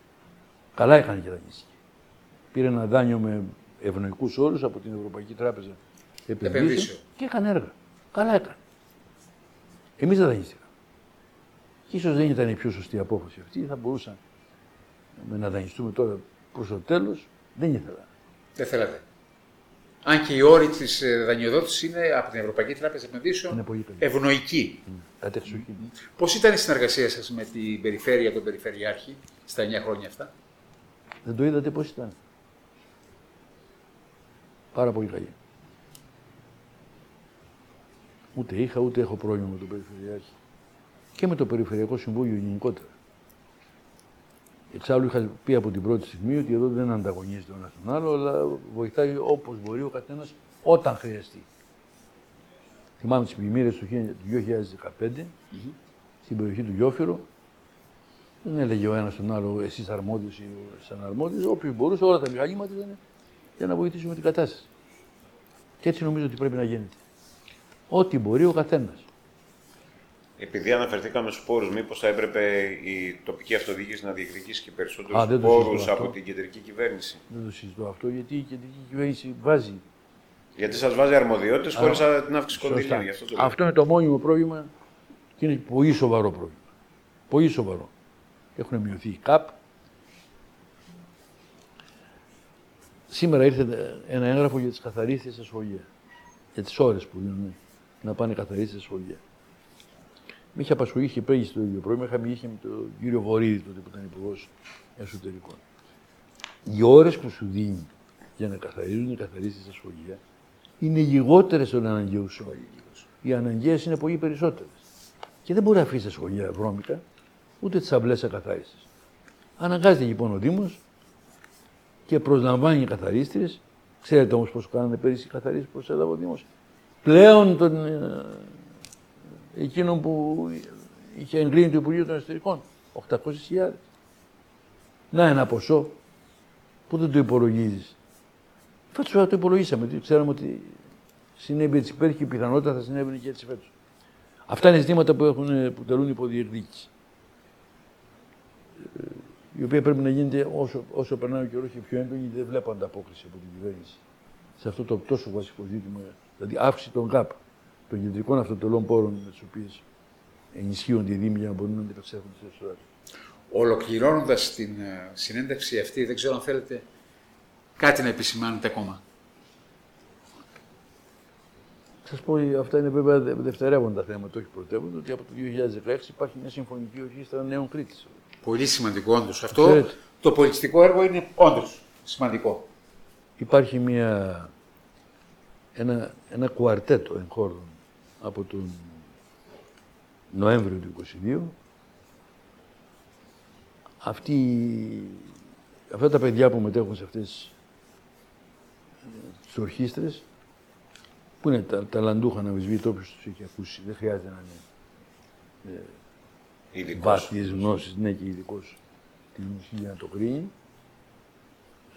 Καλά έκανε και δανείστηκε. Πήρε ένα δάνειο με ευνοϊκούς όρους από την Ευρωπαϊκή Τράπεζα Επενδύσεων Επενδύσεων. και έκανε έργα. Καλά έκανε. Εμείς δεν δανείστηκαμε. Και ίσως δεν ήταν η πιο σωστή απόφαση αυτή. Θα μπορούσαμε να δανειστούμε τώρα προς το τέλος. Δεν ήθελα. Δεν θέλατε. Αν και οι όροι της δανειοδότησης είναι από την Ευρωπαϊκή Τράπεζα Επενδύσεων Είναι πολύ καλή. ευνοϊκοί. Τα τεξοχή. Πώς ήταν η συνεργασία σας με την περιφέρεια, τον Περιφερειάρχη στα 9 χρόνια αυτά; Δεν το είδατε πώς ήταν; Πάρα πολύ καλή. Ούτε είχα, ούτε έχω πρόβλημα με τον Περιφερειάρχη. Και με το Περιφερειακό Συμβούλιο γενικότερα. Εξάλλου είχα πει από την πρώτη στιγμή ότι εδώ δεν ανταγωνίζεται ο ένας τον άλλο, αλλά βοηθάει όπως μπορεί ο καθένας όταν χρειαστεί. Θυμάμαι τις πλημμύρες του 2015 στην περιοχή του Γιώφυρο. Δεν έλεγε ο ένας τον άλλο εσείς αρμόδιος ή σαν αρμόδιος. Όποιος μπορούσε όλα τα μηχανήματα ήταν για να βοηθήσουμε την κατάσταση. Και έτσι νομίζω ότι πρέπει να γίνεται. Ό,τι μπορεί ο καθένας. Επειδή αναφερθήκαμε στους πόρους, μήπως θα έπρεπε η τοπική αυτοδιοίκηση να διεκδικήσει και Α, περισσότερου δεν το πόρους συζητώ αυτό. από την κεντρική κυβέρνηση; Δεν το συζητώ αυτό γιατί η κεντρική κυβέρνηση βάζει. Γιατί σας βάζει αρμοδιότητες χωρίς την αύξηση Σωστά. κονδυλίων. Γι' αυτό το λέω. Αυτό είναι το μόνιμο πρόβλημα και είναι πολύ σοβαρό πρόβλημα. Πολύ σοβαρό. Έχουν μειωθεί οι ΚΑΠ. Σήμερα ήρθε ένα έγγραφο για τις καθαρίστες στα σχολεία. για τις ώρες που δίνουν να πάνε καθαρίσει στα σχολεία. Με είχε απασχολήσει και πέγει το ίδιο πρόβλημα. Είχα μιλήσει με τον κύριο Βορύδη τότε που ήταν υπουργός εσωτερικών. Οι ώρες που σου δίνει για να καθαρίζουν οι καθαρίσει στα σχολεία είναι λιγότερες των αναγκαίου όρου. Οι αναγκαίες είναι πολύ περισσότερες. Και δεν μπορεί να αφήσεις τα σχολεία βρώμικα, ούτε τις αυλές ακαθάριση. Αναγκάζεται λοιπόν ο Δήμος και προσλαμβάνει καθαρίστριες. Ξέρετε όμως πώς κάνανε πέρυσι οι καθαρίστριες που προσέλαβε ο Δήμος. Πλέον τον, ε, εκείνον που είχε εγκρίνει το Υπουργείο των Εσωτερικών. 800.000. Να ένα ποσό που δεν το υπολογίζεις. Φέτος το υπολογίσαμε. Ξέραμε ότι συνέβη έτσι πέρυσι και η πιθανότητα θα συνέβαινε και έτσι φέτος. Αυτά είναι ζητήματα που, έχουν, που τελούν υποδιεκδίκηση. Ε, η οποία πρέπει να γίνεται όσο, όσο περνάει ο καιρός και πιο έντονη, δεν βλέπω ανταπόκριση από την κυβέρνηση σε αυτό το τόσο βασικό ζήτημα, δηλαδή αύξηση των ΚΑΠ, των κεντρικών αυτοτελών πόρων με τις οποίες ενισχύονται οι Δήμοι για να μπορούν να αντιπεξέλθουν τι εσωτερικέ. Ολοκληρώνοντας την ε, συνέντευξη αυτή, δεν ξέρω αν θέλετε κάτι να επισημάνετε ακόμα. Σας πω, αυτά είναι βέβαια δευτερεύοντα θέματα, όχι πρωτεύοντα, ότι από το 2016 υπάρχει μια συμφωνική ορχήστρα νέων Κρήτης. Πολύ σημαντικό όντως. Αυτό το πολιτιστικό έργο είναι όντως σημαντικό. Υπάρχει μια, ένα, ένα κουαρτέτο εγχώρων από τον Νοέμβριο του 2022. Αυτοί, αυτά τα παιδιά που μετέχουν σε αυτές τις ορχήστρες, που είναι τα, ταλαντούχα να βυσβεί, όποιος τους έχει ακούσει, δεν χρειάζεται να είναι ε, βάθιες γνώσεις, ναι και ειδικός την μουσική για να το κρίνει.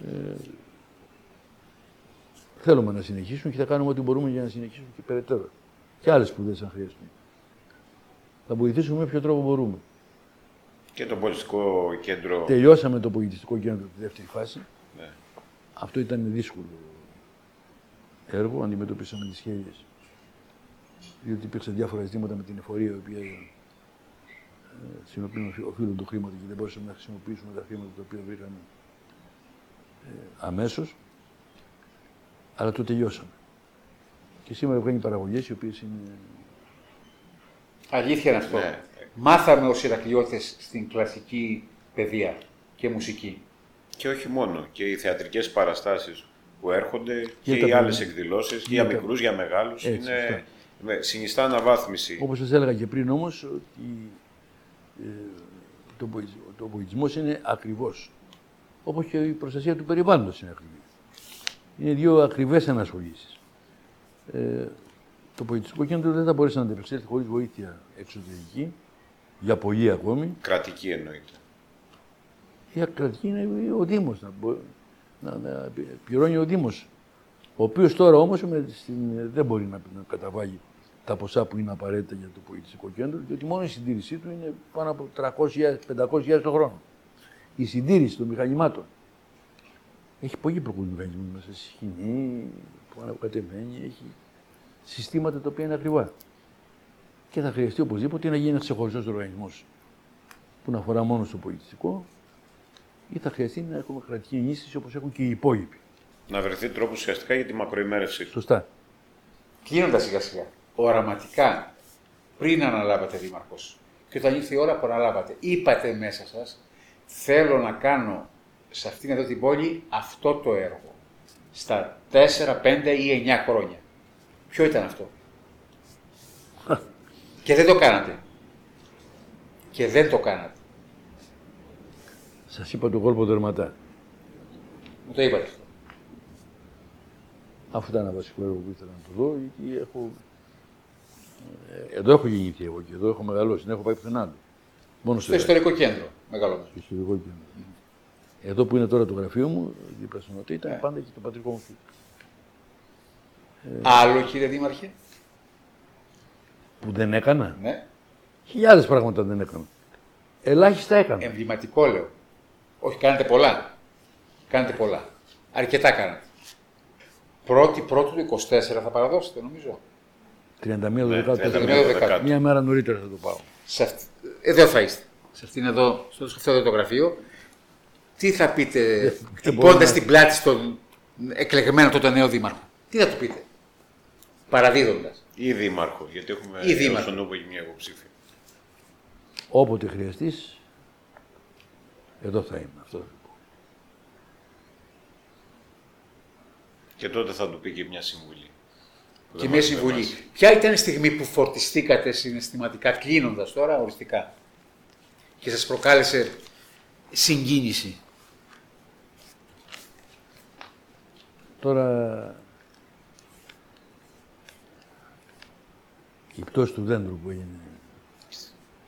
Ε, θέλουμε να συνεχίσουμε και θα κάνουμε ό,τι μπορούμε για να συνεχίσουμε και περαιτέρω. Και άλλες σπουδές αν χρειαστούν. Θα βοηθήσουμε με ποιο τρόπο μπορούμε. Και το πολιτιστικό κέντρο. Τελειώσαμε το πολιτιστικό κέντρο τη δεύτερη φάση. Ναι. Αυτό ήταν δύσκολο έργο. Αντιμετωπίσαμε τις σχέδιε. Διότι υπήρξαν διάφορα ζητήματα με την εφορία, η οποία στην οποία οφείλουν το χρήμα και δεν μπορούσαμε να χρησιμοποιήσουμε τα χρήματα τα οποία βρήκαμε ε, αμέσως. Αλλά το τελειώσαμε. Και σήμερα βγαίνει παραγωγές οι οποίες είναι. Αλήθεια είναι αυτό. Ναι. Μάθαμε ως Ηρακλειώτες στην κλασική παιδεία και μουσική. Και όχι μόνο. Και οι θεατρικές παραστάσεις που έρχονται και, και οι άλλες εκδηλώσεις, για μικρούς, για μεγάλους. Είναι... Συνιστά αναβάθμιση. Όπως σας έλεγα και πριν όμως, ότι ε, το πολιτισμό είναι ακριβώς. Όπως και η προστασία του περιβάλλοντος είναι ακριβή. Είναι δύο ακριβές ανασχολήσεις. Ε, το πολιτιστικό κέντρο δεν θα μπορέσει να αντεπεξέλθει χωρίς βοήθεια εξωτερική, για πολύ ακόμη. Κρατική εννοείται. Η κρατική είναι ο Δήμος, να, να, να πληρώνει ο Δήμος. Ο οποίος τώρα όμως δεν μπορεί να, να καταβάλει τα ποσά που είναι απαραίτητα για το πολιτιστικό κέντρο, διότι μόνο η συντήρησή του είναι πάνω από 300.000-500.000 το χρόνο. Η συντήρηση των μηχανημάτων. Έχει πολύ προκοπή μηχανισμού μέσα, σκηνή, που ανακατεμένη, έχει συστήματα τα οποία είναι ακριβά. Και θα χρειαστεί οπωσδήποτε να γίνει ένας ξεχωριστός οργανισμός που να αφορά μόνο στο πολιτιστικό ή θα χρειαστεί να έχουμε κρατική ενίσχυση όπως έχουν και οι υπόλοιποι. Να βρεθεί τρόπος ουσιαστικά για τη μακροημέρευση. Σωστά. Κλείνοντας σιγά σιγά οραματικά πριν αναλάβατε δήμαρχος και όταν ήρθε η ώρα που αναλάβατε, είπατε μέσα σας θέλω να κάνω σε αυτήν εδώ την πόλη αυτό το έργο στα 4, 5 ή 9 χρόνια. Ποιο ήταν αυτό; και δεν το κάνατε. Και δεν το κάνατε. Σας είπα το κόλπο τερματά. Μου το είπατε αυτό. Αυτό ήταν ένα βασικό έργο που ήθελα να το δω, γιατί έχω ε, εδώ έχω γεννηθεί εγώ και εδώ έχω μεγαλώσει. Δεν έχω πάει πουθενά άλλο. Μόνο στο ιστορικό κέντρο. Μεγάλο. Στο ιστορικό κέντρο. Εδώ που είναι τώρα το γραφείο μου, δίπλα στον Νοτή, ήταν yeah. πάντα και το πατρικό μου φίλο. Άλλο κύριε Δήμαρχε; Που δεν έκανα. Ναι. Χιλιάδες πράγματα δεν έκανα. Ελάχιστα έκανα. Εμβληματικό λέω. Όχι, κάνετε πολλά. Κάνετε πολλά. Αρκετά κάνετε. Πρώτη πρώτου του 24 θα παραδώσετε νομίζω. 31 ναι, Δεκάτου. Μία μέρα νωρίτερα θα το πάω. Σε αυτή... Εδώ θα είστε. Σε αυτήν εδώ, στο αυτό εδώ το γραφείο. Τι θα πείτε, χτυπώντα την πλάτη στον εκλεγμένο τότε νέο δήμαρχο; Τι θα του πείτε; παραδίδοντας. Ή δήμαρχο, γιατί έχουμε Ή δήμαρχο. στον Νούβο και μια υποψήφια. Όποτε χρειαστείς, εδώ θα είμαι. Αυτό θα πω. Και τότε θα του πει και μια συμβουλή. Που Και δεν μια μας συμβουλή. διαβάσει. Ποια ήταν η στιγμή που φορτιστήκατε συναισθηματικά, κλείνοντας τώρα οριστικά, και σας προκάλεσε συγκίνηση; Τώρα η πτώση του δέντρου που έγινε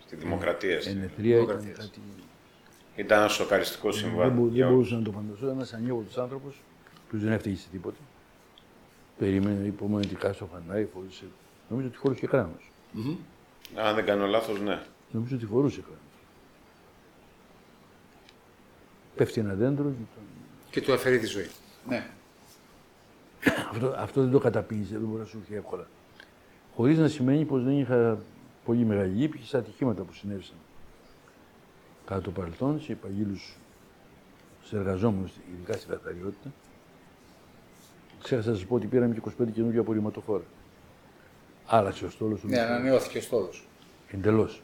Στη δημοκρατία. στη- ενεθρία ήταν Δημοκρατίας. κάτι... Ήταν ένα σοκαριστικό Δεν, συμβάν. μπο- για δεν όλους. μπορούσα να το φανταστώ. Ένας ανίωτος άνθρωπος που δεν έφταιγε σε τίποτα. Περίμενε υπομονετικά στο φανάρι, φορούσε... Νομίζω ότι φορούσε και κράνος. Αν δεν κάνω λάθος, ναι. Νομίζω ότι φορούσε κράνος. Πέφτει ένα δέντρο και τον... Και του αφαιρεί τη ζωή. Ναι. Αυτό, αυτό δεν το καταπίνησε, δεν μπορεί να σου έρθει εύκολα. Χωρίς να σημαίνει πως δεν είχα πολύ μεγάλη λύπη και σε ατυχήματα που συνέβησαν. Κατά το παρελθόν, σε υπαγγείλου σε εργαζόμενους, ειδικά στην καθαριότητα, ξέχασα να σας πω ότι πήραμε και 25 καινούργια απορριμματοφόρα. Άλλαξε ο στόλος του. Ναι, ανανεώθηκε ο στόλος. Εντελώς.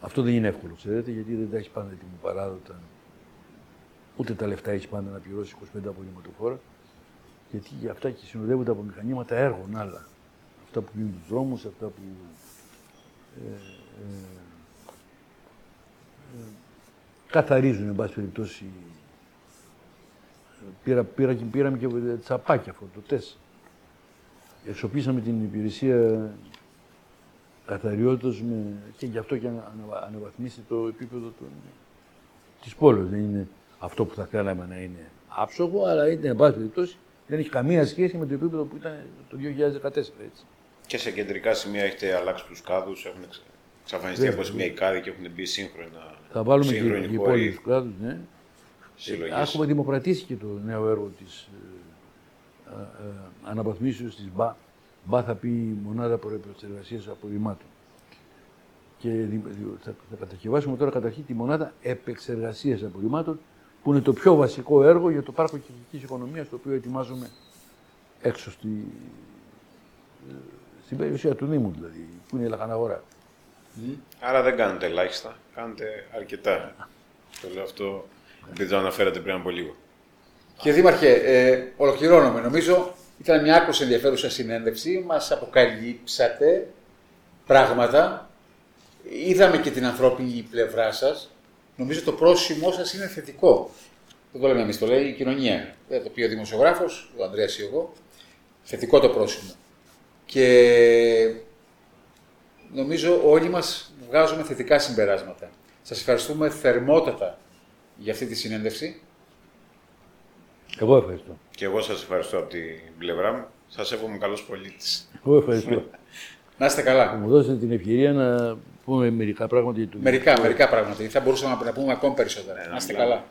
Αυτό δεν είναι εύκολο, ξέρετε, γιατί δεν τα έχεις πάντα έτοιμο παράδοτα. Ούτε τα λεφτά έχεις πάντα να πληρώσεις 25 απορριμματοφόρα. Γιατί για αυτά και συνοδεύονται από μηχανήματα έργων άλλα. Αυτά που γίνουν τους δρόμους, αυτά που. Ε, ε, ε, καθαρίζουν, εν πάση περιπτώσει. Πήρα, πήρα, και- πήραμε και τσαπάκια φορτωτές. Εξοπλίσαμε την υπηρεσία καθαριότητας με... και γι' αυτό και ανα, ανα- αναβαθμίσει το επίπεδο των... της πόλης. Δεν είναι αυτό που θα θέλαμε να είναι άψογο, αλλά είναι, εν πάση περιπτώσει, δεν έχει καμία σχέση με το επίπεδο που ήταν το 2014, έτσι. Και σε κεντρικά σημεία έχετε αλλάξει τους κάδους, έχουν εξ- εξαφανιστεί Βέβαια, από σημεία οι κάδοι και έχουν μπει σύγχρονα. Θα βάλουμε και, σύγχρονοι και χώροι υπόλοιπους κλάδους, ναι. Συλλογής. Έχουμε δημοκρατήσει και το νέο έργο της ε, ε, ε, αναβαθμίσεως της ΜΠΑ. ΜΠΑ θα πει Μονάδα Προεπεξεργασίας Απορριμμάτων. Και δι- δι- θα, θα κατασκευάσουμε τώρα καταρχήν τη Μονάδα Επεξεργασίας Απορριμμάτων, που είναι το πιο βασικό έργο για το πάρκο κυκλικής οικονομίας, το οποίο ετοιμάζουμε έξω στη, ε, στην περιουσία του Δήμου, δηλαδή, που είναι η Λαχαναγορά. Άρα δεν κάνετε ελάχιστα, κάνετε αρκετά. Το λέω αυτό επειδή το αναφέρατε πριν από λίγο. Και Δήμαρχε, ε, ολοκληρώνομαι. Νομίζω ήταν μια άκρως ενδιαφέρουσα συνέντευξη. Μας αποκαλύψατε πράγματα. Είδαμε και την ανθρώπινη πλευρά σας. Νομίζω το πρόσημό σας είναι θετικό. Δεν το λέμε εμείς, το λέει η κοινωνία. Δεν το πει ο δημοσιογράφος, ο Ανδρέας ή εγώ. Θετικό το πρόσημο. Και νομίζω όλοι μας βγάζουμε θετικά συμπεράσματα. Σας ευχαριστούμε θερμότατα για αυτή τη συνέντευξη. Εγώ ευχαριστώ. Και εγώ σας ευχαριστώ από την πλευρά μου. Σας εύχομαι καλός πολίτης. Εγώ ευχαριστώ. Να είστε καλά. Μου δώσετε την ευκαιρία να πούμε μερικά πράγματα για το Μερικά, μερικά πράγματα. γιατί Θα μπορούσαμε να πούμε ακόμη περισσότερα. Ναι, να να είστε μιλάμε. καλά.